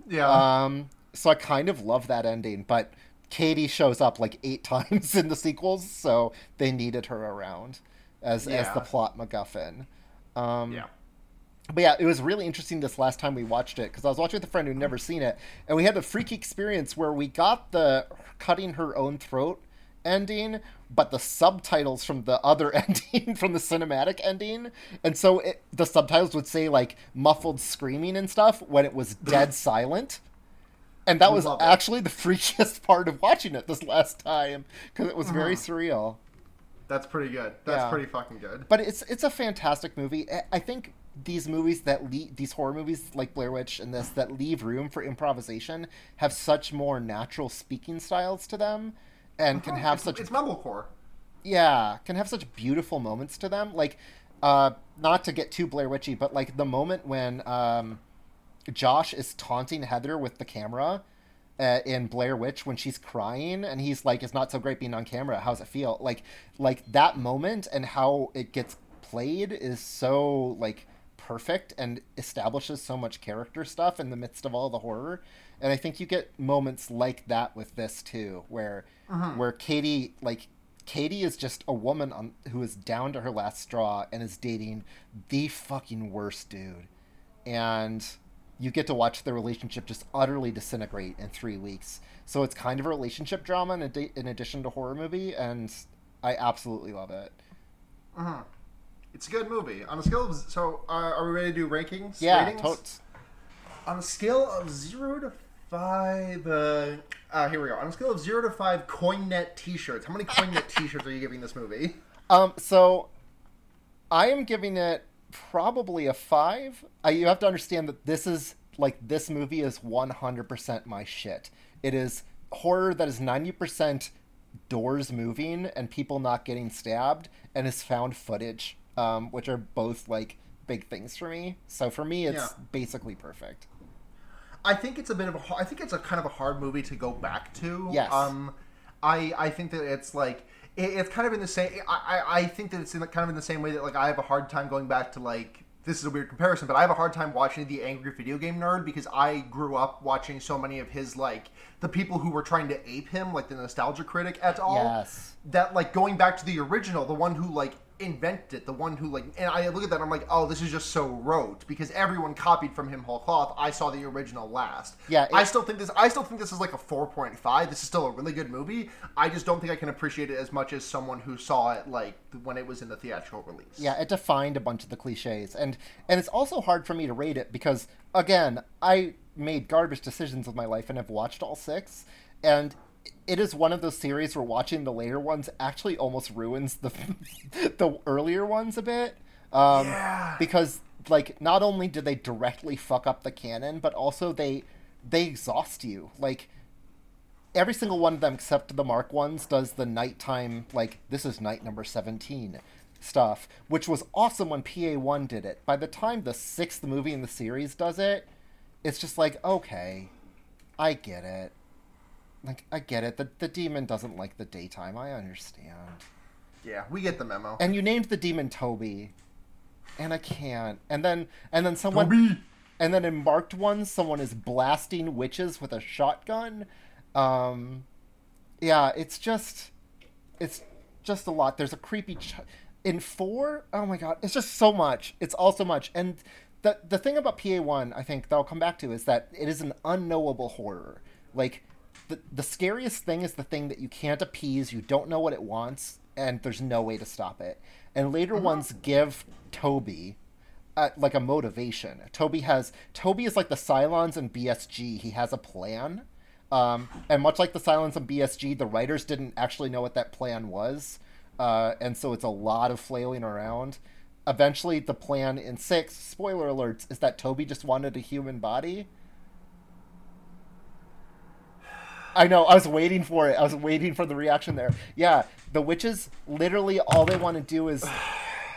yeah. um so i kind of love that ending but katie shows up like eight times in the sequels so they needed her around as as the plot macguffin um yeah. but yeah, it was really interesting this last time we watched it because I was watching with a friend who'd never seen it, and we had a freaky experience where we got the cutting her own throat ending, but the subtitles from the other ending, from the cinematic ending, and so it, the subtitles would say like muffled screaming and stuff when it was dead silent. And that was Love it. actually the freakiest part of watching it this last time because it was very uh-huh. surreal. That's pretty good. That's Yeah. pretty fucking good. But it's it's a fantastic movie. I- I think these movies that le- these horror movies like Blair Witch and this that leave room for improvisation have such more natural speaking styles to them, and can have it's, such It's mumblecore. yeah can have such beautiful moments to them. Like, uh, not to get too Blair Witchy, but like the moment when um, Josh is taunting Heather with the camera. Uh, in Blair Witch, when she's crying, and he's like, "It's not so great being on camera. How's it feel?" Like, like that moment and how it gets played is so like perfect and establishes so much character stuff in the midst of all the horror. And I think you get moments like that with this too, where where Katie like Katie is just a woman on, who is down to her last straw and is dating the fucking worst dude. And you get to watch the relationship just utterly disintegrate in three weeks. So it's kind of a relationship drama in, adi- in addition to horror movie, and I absolutely love it. It's a good movie. On a scale of so, uh, are we ready to do rankings? Yeah, Ratings? totes. On a scale of zero to five, uh, uh, here we go. On a scale of zero to five, CoinNet T-shirts. How many CoinNet T-shirts are you giving this movie? Um, so I am giving it probably a five. You have to understand that this is like this movie is one hundred percent my shit. It is horror that is ninety percent doors moving and people not getting stabbed, and is found footage, um, which are both like big things for me. So for me, it's Yeah. basically perfect. I think it's a bit of a. I think it's a kind of a hard movie to go back to. Yes. Um, I I think that it's like it, it's kind of in the same. I I, I think that it's in the, kind of in the same way that like I have a hard time going back to like. This is a weird comparison, but I have a hard time watching the Angry Video Game Nerd because I grew up watching so many of his like the people who were trying to ape him, like the Nostalgia Critic et al. Yes. That like going back to the original, the one who like invented it, the one who like, and I look at that, I'm like, oh, this is just so rote because everyone copied from him whole cloth. I saw the original last. Yeah, I still think this. I still think this is like a 4.5. This is still a really good movie. I just don't think I can appreciate it as much as someone who saw it like when it was in the theatrical release. Yeah, it defined a bunch of the cliches, and and it's also hard for me to rate it because again, I made garbage decisions with my life and have watched all six, and it is one of those series where watching the later ones actually almost ruins the the earlier ones a bit. Um, Yeah. Because like, not only do they directly fuck up the canon, but also they they exhaust you. Like every single one of them except the mark ones does the nighttime like this is night number 17 stuff which was awesome when pa1 did it by the time the sixth movie in the series does it it's just like okay i get it like i get it. The, the demon doesn't like the daytime. I understand. Yeah, we get the memo. and you named the demon toby. And i can't. And then and then someone Toby! and then in marked ones someone is blasting witches with a shotgun. Um yeah it's just it's just a lot. There's a creepy ch- in four? Oh my god. It's just so much. It's all so much. And the the thing about pa1 i think that i'll come back to is that it is an unknowable horror. Like the, the scariest thing is the thing that you can't appease you don't know what it wants and there's no way to stop it and later ones give toby uh, like a motivation. Toby has Toby is like the Cylons and BSG. He has a plan, um, and much like the Cylons and BSG, the writers didn't actually know what that plan was, uh, and so it's a lot of flailing around. Eventually, the plan in six, spoiler alerts, is that Toby just wanted a human body. I know. I was waiting for it. I was waiting for the reaction there. Yeah, the witches literally all they want to do is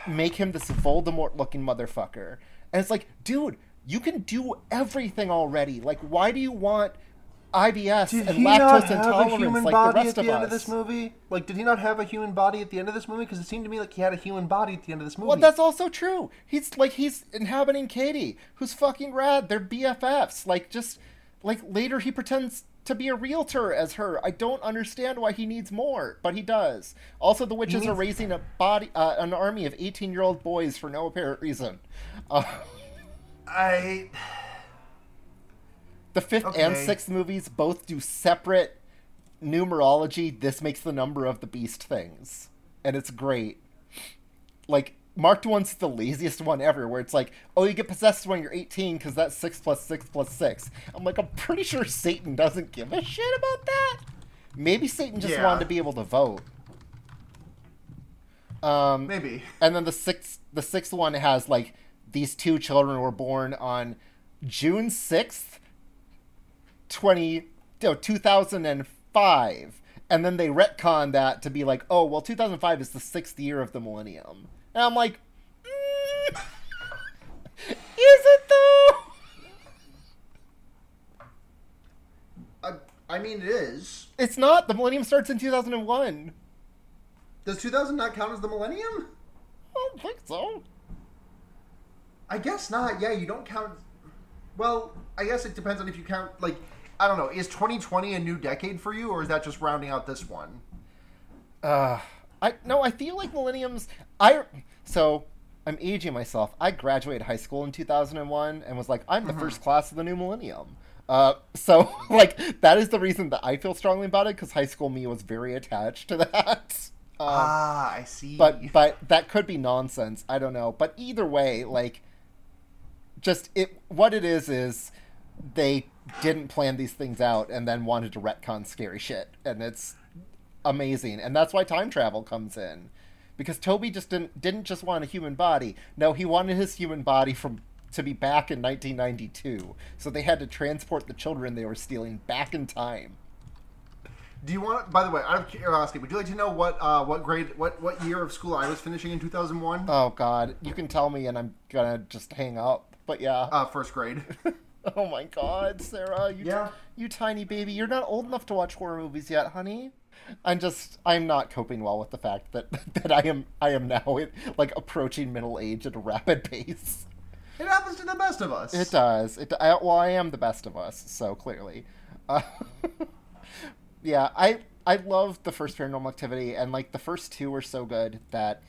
make him this Voldemort looking motherfucker. And it's like, dude, you can do everything already. Like, why do you want IBS Did and lactose intolerance human like body the at rest the of end us? of this movie? Like, did he not have a human body at the end of this movie? Because it seemed to me like he had a human body at the end of this movie. Well, that's also true. He's like he's inhabiting Katie, who's fucking rad. They're BFFs. Like just like later he pretends to be a realtor as her. I don't understand why he needs more, but he does. Also, the witches are raising a body, uh, an army of eighteen-year-old boys for no apparent reason. Uh, I. the fifth and sixth movies both do separate numerology. This makes the number of the beast things, and it's great. Like marked one's the laziest one ever, where it's like, oh, you get possessed when you're 18 because that's six plus six plus six. I'm like, I'm pretty sure Satan doesn't give a shit about that. Maybe Satan just Yeah. wanted to be able to vote. Um, Maybe. and then the sixth the sixth one has like these two children were born on June sixth, twenty no, two thousand and five. And then they retcon that to be like, oh well, two thousand five is the sixth year of the millennium. And I'm like, mm, is it though? I, I mean, it is. It's not. The millennium starts in two thousand and one. Does 2000 not count as the millennium? I don't think so. I guess not. Yeah, you don't count. Well, I guess it depends on if you count. Like, I don't know. Is 2020 a new decade for you, or is that just rounding out this one? Uh, I no, I feel like millenniums. I so I'm aging myself. I graduated high school in 2001 and was like, I'm the first class of the new millennium. Uh, so like that is the reason that I feel strongly about it because high school me was very attached to that. Um, ah, I see. but but that could be nonsense. I don't know. But either way, like, just it. What it is is they didn't plan these things out and then wanted to retcon scary shit, and it's amazing. And that's why time travel comes in, because Toby just didn't didn't just want a human body. No, he wanted his human body from to be back in 1992. So they had to transport the children they were stealing back in time. Do you want? By the way, out of curiosity, would you like to know what uh, what grade, what what year of school I was finishing in 2001? Oh God, you can tell me, and I'm gonna just hang up. But yeah. Uh, first grade. Oh my god, Sarah, you Yeah. you tiny baby, you're not old enough to watch horror movies yet, honey. I'm just I'm not coping well with the fact that that I am I am now like approaching middle age at a rapid pace. It happens to the best of us. It does. It I, well, I am the best of us, so clearly. Uh, yeah, I I love the first Paranormal Activity, and like the first two were so good that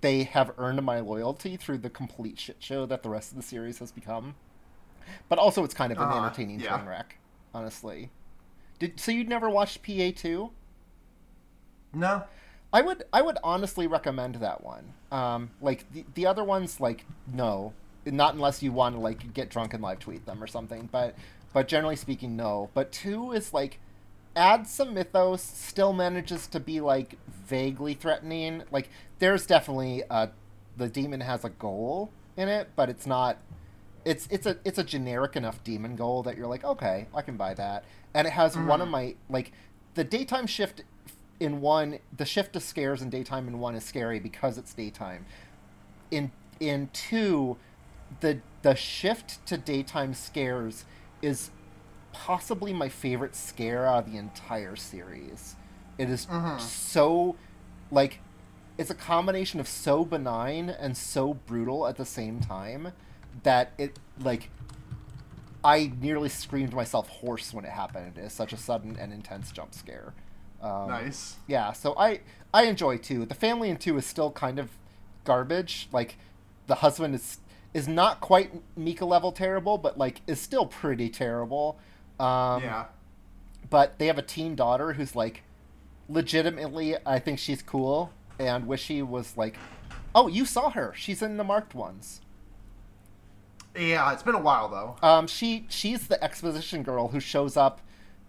they have earned my loyalty through the complete shit show that the rest of the series has become. But also, it's kind of an Uh, entertaining yeah. train wreck, honestly. Did so you'd never watched PA two? No. I would I would honestly recommend that one. Um, like the the other ones, like no, not unless you want to like get drunk and live tweet them or something. But but generally speaking, no. But two is like adds some mythos, still manages to be like vaguely threatening. Like there's definitely uh the demon has a goal in it, but it's not. It's it's a it's a generic enough demon goal that you're like okay I can buy that, and it has one of my like the daytime shift in one the shift to scares in daytime in one is scary because it's daytime in in two the the shift to daytime scares is possibly my favorite scare out of the entire series it is mm-hmm. so like it's a combination of so benign and so brutal at the same time that it like I nearly screamed myself hoarse when it happened. It is such a sudden and intense jump scare. Um, Nice. yeah, so I I enjoy two. The family in two is still kind of garbage. Like the husband is is not quite Micah level terrible, but like is still pretty terrible. Um, yeah. But they have a teen daughter who's like legitimately I think she's cool and Wishy was like Oh, you saw her. She's in the marked ones. Yeah, it's been a while though. Um, she she's the exposition girl who shows up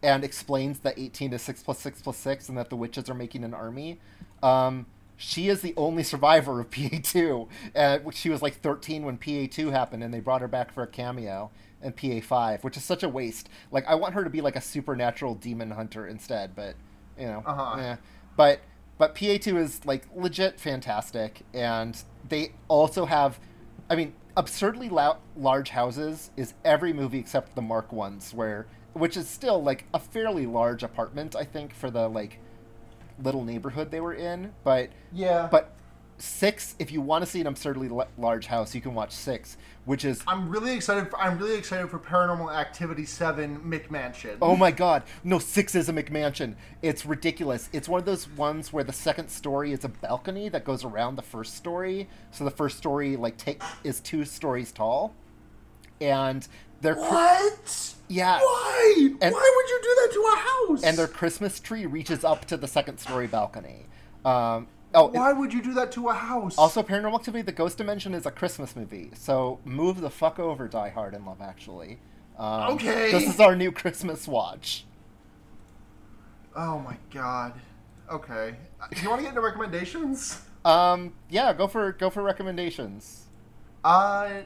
and explains that 18 is 6 plus 6 plus 6 and that the witches are making an army. Um, she is the only survivor of PA2. Uh, she was like 13 when PA2 happened, and they brought her back for a cameo in PA5, which is such a waste. Like, I want her to be like a supernatural demon hunter instead, but, you know. Uh-huh. eh. But, but PA2 is like legit fantastic, and they also have, I mean, absurdly lou- large houses is every movie except the Mark ones, where which is still like a fairly large apartment, I think, for the like little neighborhood they were in. But Yeah. but six, if you want to see an absurdly l- large house, you can watch six, which is I'm really excited. For, I'm really excited for Paranormal Activity Seven McMansion. Oh my god. No, six is a McMansion. It's ridiculous. It's one of those ones where the second story is a balcony that goes around the first story. So the first story like take is two stories tall. And they're cr- What? Yeah. Why? And- Why would you do that to a house? and their Christmas tree reaches up to the second story balcony. Um oh, it- Why would you do that to a house? also Paranormal Activity The Ghost Dimension is a Christmas movie. So move the fuck over Die Hard and Love Actually. Um, Okay. This is our new Christmas watch. Oh my god. Okay. Do you want to get into recommendations? Um yeah, go for go for recommendations. Uh,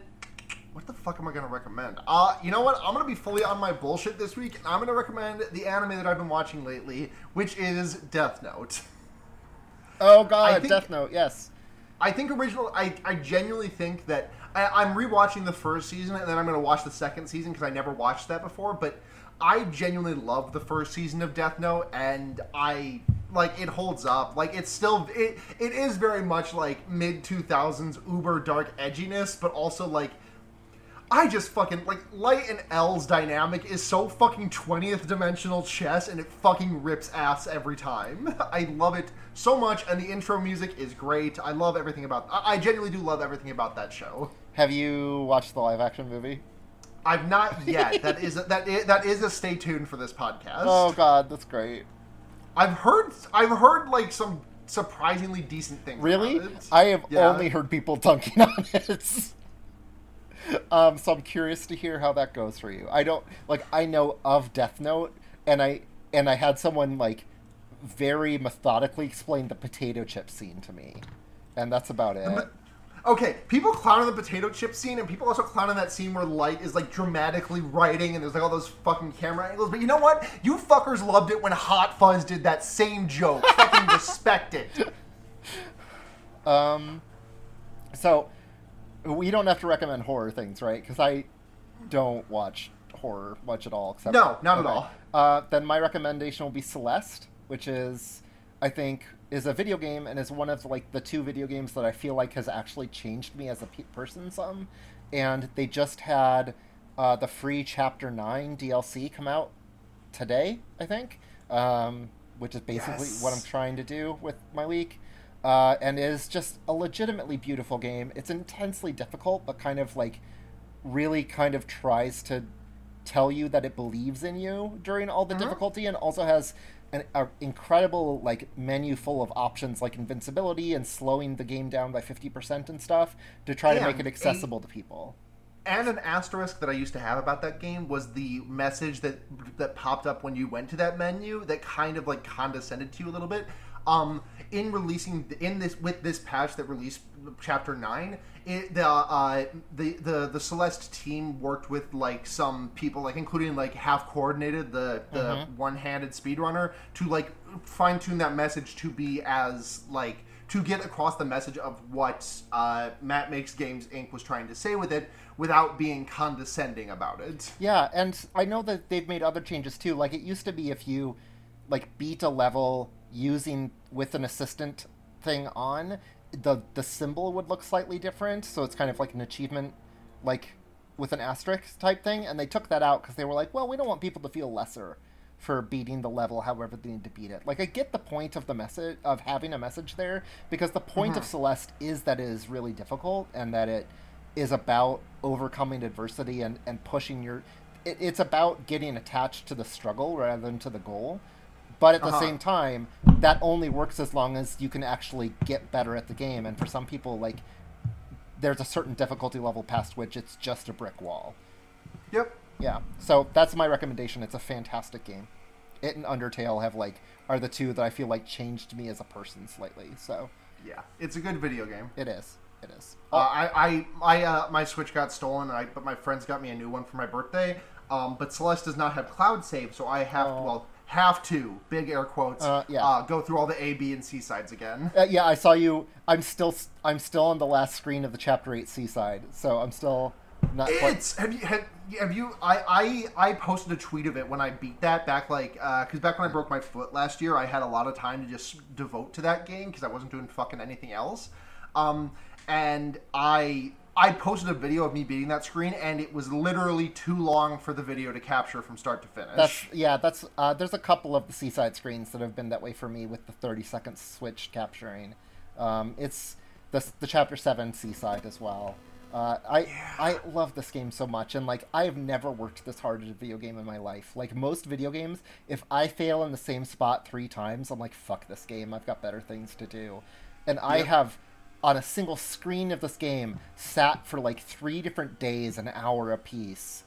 what the fuck am I gonna recommend? Uh, you know what? I'm gonna be fully on my bullshit this week, and I'm gonna recommend the anime that I've been watching lately, which is Death Note. Oh god, think- Death Note, yes. I think original. I, I genuinely think that I, I'm rewatching the first season and then I'm gonna watch the second season because I never watched that before. But I genuinely love the first season of Death Note, and I like it holds up. Like it's still it it is very much like mid 2000s uber dark edginess, but also like. I just fucking like Light and L's dynamic is so fucking 20th dimensional chess and it fucking rips ass every time. I love it so much and the intro music is great. I love everything about I, I genuinely do love everything about that show. Have you watched the live action movie? I've not yet. that is a, that is, that is a stay tuned for this podcast. Oh god, that's great. I've heard I've heard like some surprisingly decent things. Really? I have Yeah. only heard people dunking on it. um, so I'm curious to hear how that goes for you. I don't like I know of Death Note and I and I had someone like very methodically explain the potato chip scene to me. And that's about it. Okay, people clown on the potato chip scene, and people also clown on that scene where Light is like dramatically writing, and there's like all those fucking camera angles. But you know what? You fuckers loved it when Hot Fuzz did that same joke. fucking respect it. Um, so we don't have to recommend horror things, right? Because I don't watch horror much at all. Except No, not at all. Uh, then my recommendation will be Celeste, which is, I think, is a video game and is one of like the two video games that I feel like has actually changed me as a pe- person some. And they just had uh, the free Chapter Nine DLC come out today, I think, um, which is basically Yes. what I'm trying to do with my week. Uh, and is just a legitimately beautiful game. It's intensely difficult, but kind of like really kind of tries to tell you that it believes in you during all the Mhm. difficulty, and also has an a incredible like menu full of options like invincibility and slowing the game down by fifty percent and stuff to try to make And it a- accessible to people. And an asterisk that I used to have about that game was the message that that popped up when you went to that menu that kind of like condescended to you a little bit. Um, in releasing in this with this patch that released chapter nine, it, the uh, the the the Celeste team worked with like some people, like including like halfcoordinated the the one handed speedrunner to like fine tune that message to be as like to get across the message of what uh, Matt Makes Games Inc. was trying to say with it without being condescending about it. Yeah, and I know that they've made other changes too. Like it used to be if you like beat a level using with an assistant thing on, the the symbol would look slightly different. So it's kind of like an achievement, like with an asterisk type thing. And they took that out because they were like, well, we don't want people to feel lesser for beating the level however they need to beat it. Like I get the point of the message of having a message there because the point of mm-hmm. Celeste is that it is really difficult and that it is about overcoming adversity and, and pushing your it, it's about getting attached to the struggle rather than to the goal but at the Uh-huh. same time that only works as long as you can actually get better at the game and for some people like there's a certain difficulty level past which it's just a brick wall Yep. yeah so that's my recommendation it's a fantastic game it and undertale have like are the two that i feel like changed me as a person slightly so Yeah. It's a good video game. it is it is Uh, I, I, my, uh, my Switch got stolen, I, but my friends got me a new one for my birthday. Um, but Celeste does not have cloud save, so I have Oh. well have to big air quotes Uh, yeah. go through all the A, B, and C sides again. Uh, yeah, I saw you. I'm still I'm still on the last screen of the chapter eight c side so I'm still not quite. It's have you have, have you I, I I posted a tweet of it when I beat that back like because back when I broke my foot last year I had a lot of time to just devote to that game because I wasn't doing fucking anything else, um and I I posted a video of me beating that screen and it was literally too long for the video to capture from start to finish. That's yeah. That's uh, there's a couple of the C-side screens that have been that way for me with the 30 second switch capturing. Um, it's the the chapter seven C-side as well. Uh, I I love this game so much, and like I have never worked this hard at a video game in my life. Like most video games, if I fail in the same spot three times, I'm like, fuck this game. I've got better things to do. And I have on a single screen of this game sat for like three different days, an hour apiece,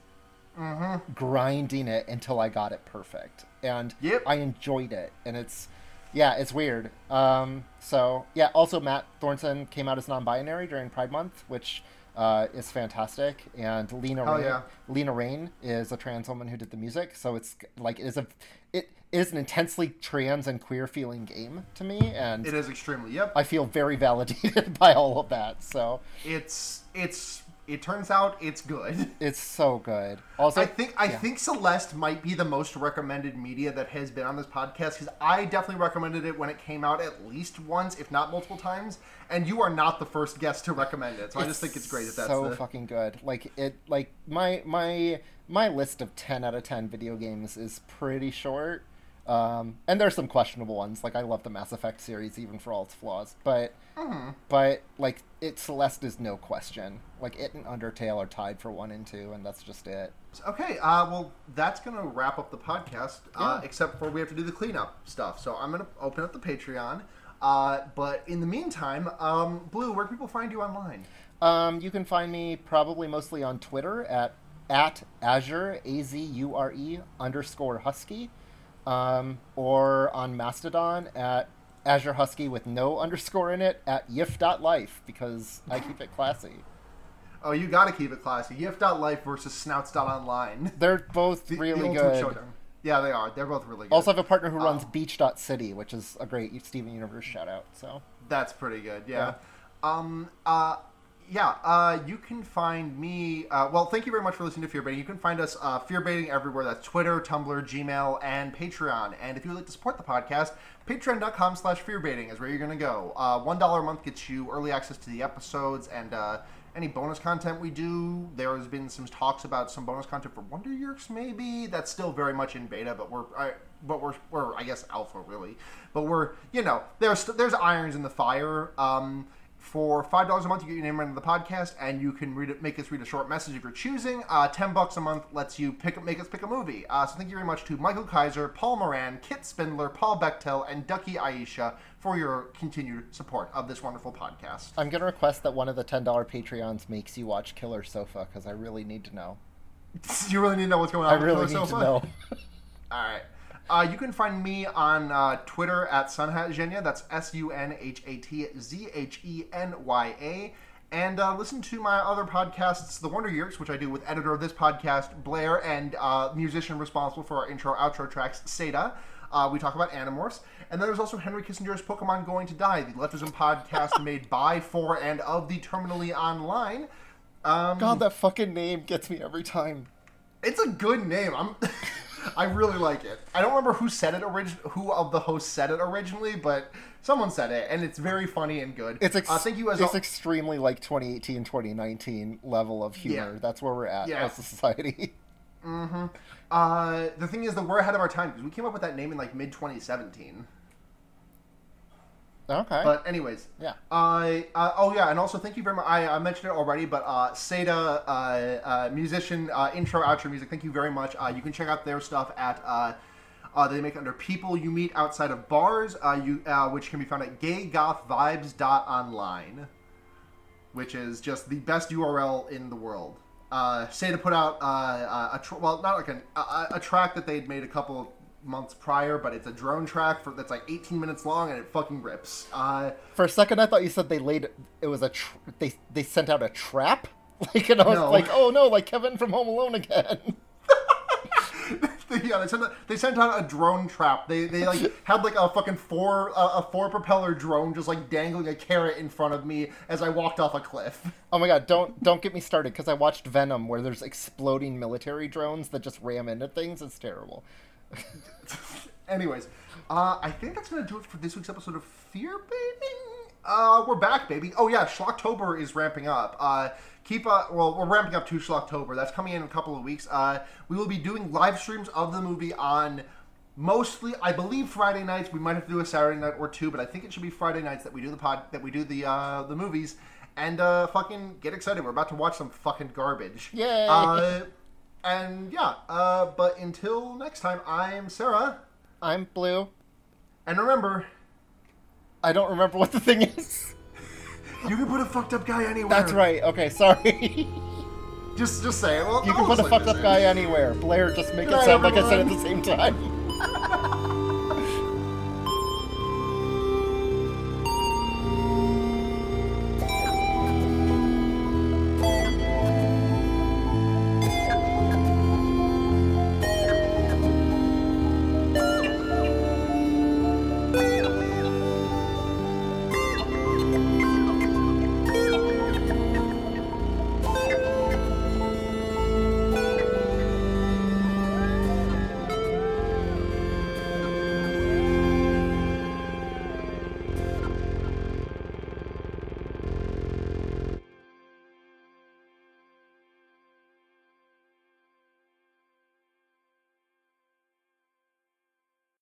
mhm grinding it until I got it perfect, and Yep. I enjoyed it. And it's yeah, it's weird. Um, so yeah, also Matt Thorson came out as non-binary during Pride Month, which uh, is fantastic. And Lena Hell Raine, yeah. Lena Raine is a trans woman who did the music, so it's like it is a it is an intensely trans and queer feeling game to me, and it is extremely yep. I feel very validated by all of that. So it's it's it turns out it's good. it's so good. Also, I think I yeah. think Celeste might be the most recommended media that has been on this podcast because I definitely recommended it when it came out at least once, if not multiple times. And you are not the first guest to recommend it, so I just think it's great that that's so the, fucking good. Like it, like my my my list of ten out of ten video games is pretty short, um, and there's some questionable ones. Like I love the Mass Effect series, even for all its flaws, but Mm-hmm. but like it Celeste is no question. Like it and Undertale are tied for one and two, and that's just it. Okay, uh, well, that's gonna wrap up the podcast. Uh, Yeah. except for we have to do the cleanup stuff. So I'm gonna open up the Patreon. Uh, but in the meantime, um, Blue, where can people find you online? Um, you can find me probably mostly on Twitter at at Azure A Z U R E underscore Husky, um, or on Mastodon at Azure Husky with no underscore in it at yiff.life because I keep it classy. Oh, you gotta keep it classy. Yiff.life versus Snouts.online. They're both The- the really ultimate good. Yeah, they are. They're both really good. Also I have a partner who runs Oh. beach.city, which is a great Steven Universe shout out. So That's pretty good. Yeah. Um. Uh. Yeah, uh, you can find me. Uh, well, thank you very much for listening to Fear Baiting. You can find us uh, Fear Baiting everywhere. That's Twitter, Tumblr, Gmail, and Patreon. And if you would like to support the podcast, patreon.com slash fearbaiting is where you're going to go. Uh, $1 a month gets you early access to the episodes and uh, any bonus content we do. There has been some talks about some bonus content for Wonder Years, maybe. That's still very much in beta, but we're. I, but we're, we're, I guess, alpha really. But we're, you know, there's there's irons in the fire. Um, for five dollars a month, you get your name right into the podcast, and you can read it, make us read a short message if you're choosing. Uh, Ten bucks a month lets you pick make us pick a movie. Uh, so thank you very much to Michael Kaiser, Paul Moran, Kit Spindler, Paul Bechtel, and Ducky Aisha for your continued support of this wonderful podcast. I'm gonna request that one of the ten dollar Patreons makes you watch Killer Sofa because I really need to know. you really need to know what's going on. I really need Sofa? to know. All right. Uh, you can find me on uh, Twitter at Sunhatzhenya. That's S U N H A T Z H E N Y A. And uh, listen to my other podcasts, The Wonder Years, which I do with editor of this podcast, Blair, and uh, musician responsible for our intro outro tracks, Seda. Uh, we talk about Animorphs. And then there's also Henry Kissinger's Pokemon Going to Die, the Leftism podcast made by, for, and of the Terminally Online. Um, God, that fucking name gets me every time. it's a good name. I'm. I really like it. I don't remember who said it origin, who of the hosts said it originally, but someone said it, and it's very funny and good. It's ex- uh, thank you as it's extremely like 2018, 2019 level of humor. Yeah. That's where we're at Yeah. as a society. uh, the thing is that we're ahead of our time because we came up with that name in like mid 2017. Okay. But anyways, yeah. I uh, oh yeah, and also thank you very much. I, I mentioned it already, but uh, Seda, uh, uh, musician, uh, intro outro music. Thank you very much. Uh, you can check out their stuff at. Uh, uh, they make under people you meet outside of bars, uh, you uh, which can be found at gaygothvibes.online, which is just the best URL in the world. Uh, Seda put out a tr- well, not like an, a, a track that they'd made a couple of months prior, but it's a drone track for that's like 18 minutes long and it fucking rips. Uh, For a second, I thought you said they laid it was a tr- they they sent out a trap. Like, and I was No. like, oh no, like Kevin from Home Alone again. yeah, they sent, they sent out a drone trap. They they like had like a fucking four uh, a four propeller drone just like dangling a carrot in front of me as I walked off a cliff. Oh my god, don't don't get me started because I watched Venom where there's exploding military drones that just ram into things. It's terrible. Anyways, uh, I think that's gonna do it for this week's episode of Fear Baiting. Uh, we're back, baby. Oh yeah, Schlocktober is ramping up. Uh, keep uh, well, we're ramping up to Schlocktober. That's coming in a couple of weeks. Uh, we will be doing live streams of the movie on mostly, I believe, Friday nights. We might have to do a Saturday night or two, but I think it should be Friday nights that we do the pod, that we do the uh, the movies. And uh, fucking get excited. We're about to watch some fucking garbage. Yay. And yeah, uh, but until next time, I'm Sarah. I'm blue. And remember, I don't remember what the thing is. you can put a fucked up guy anywhere. That's right. Okay, sorry. Just, just say it. Well, you can put a fucked up in. guy anywhere. Blair, just make Good it night, sound like I said at the same time.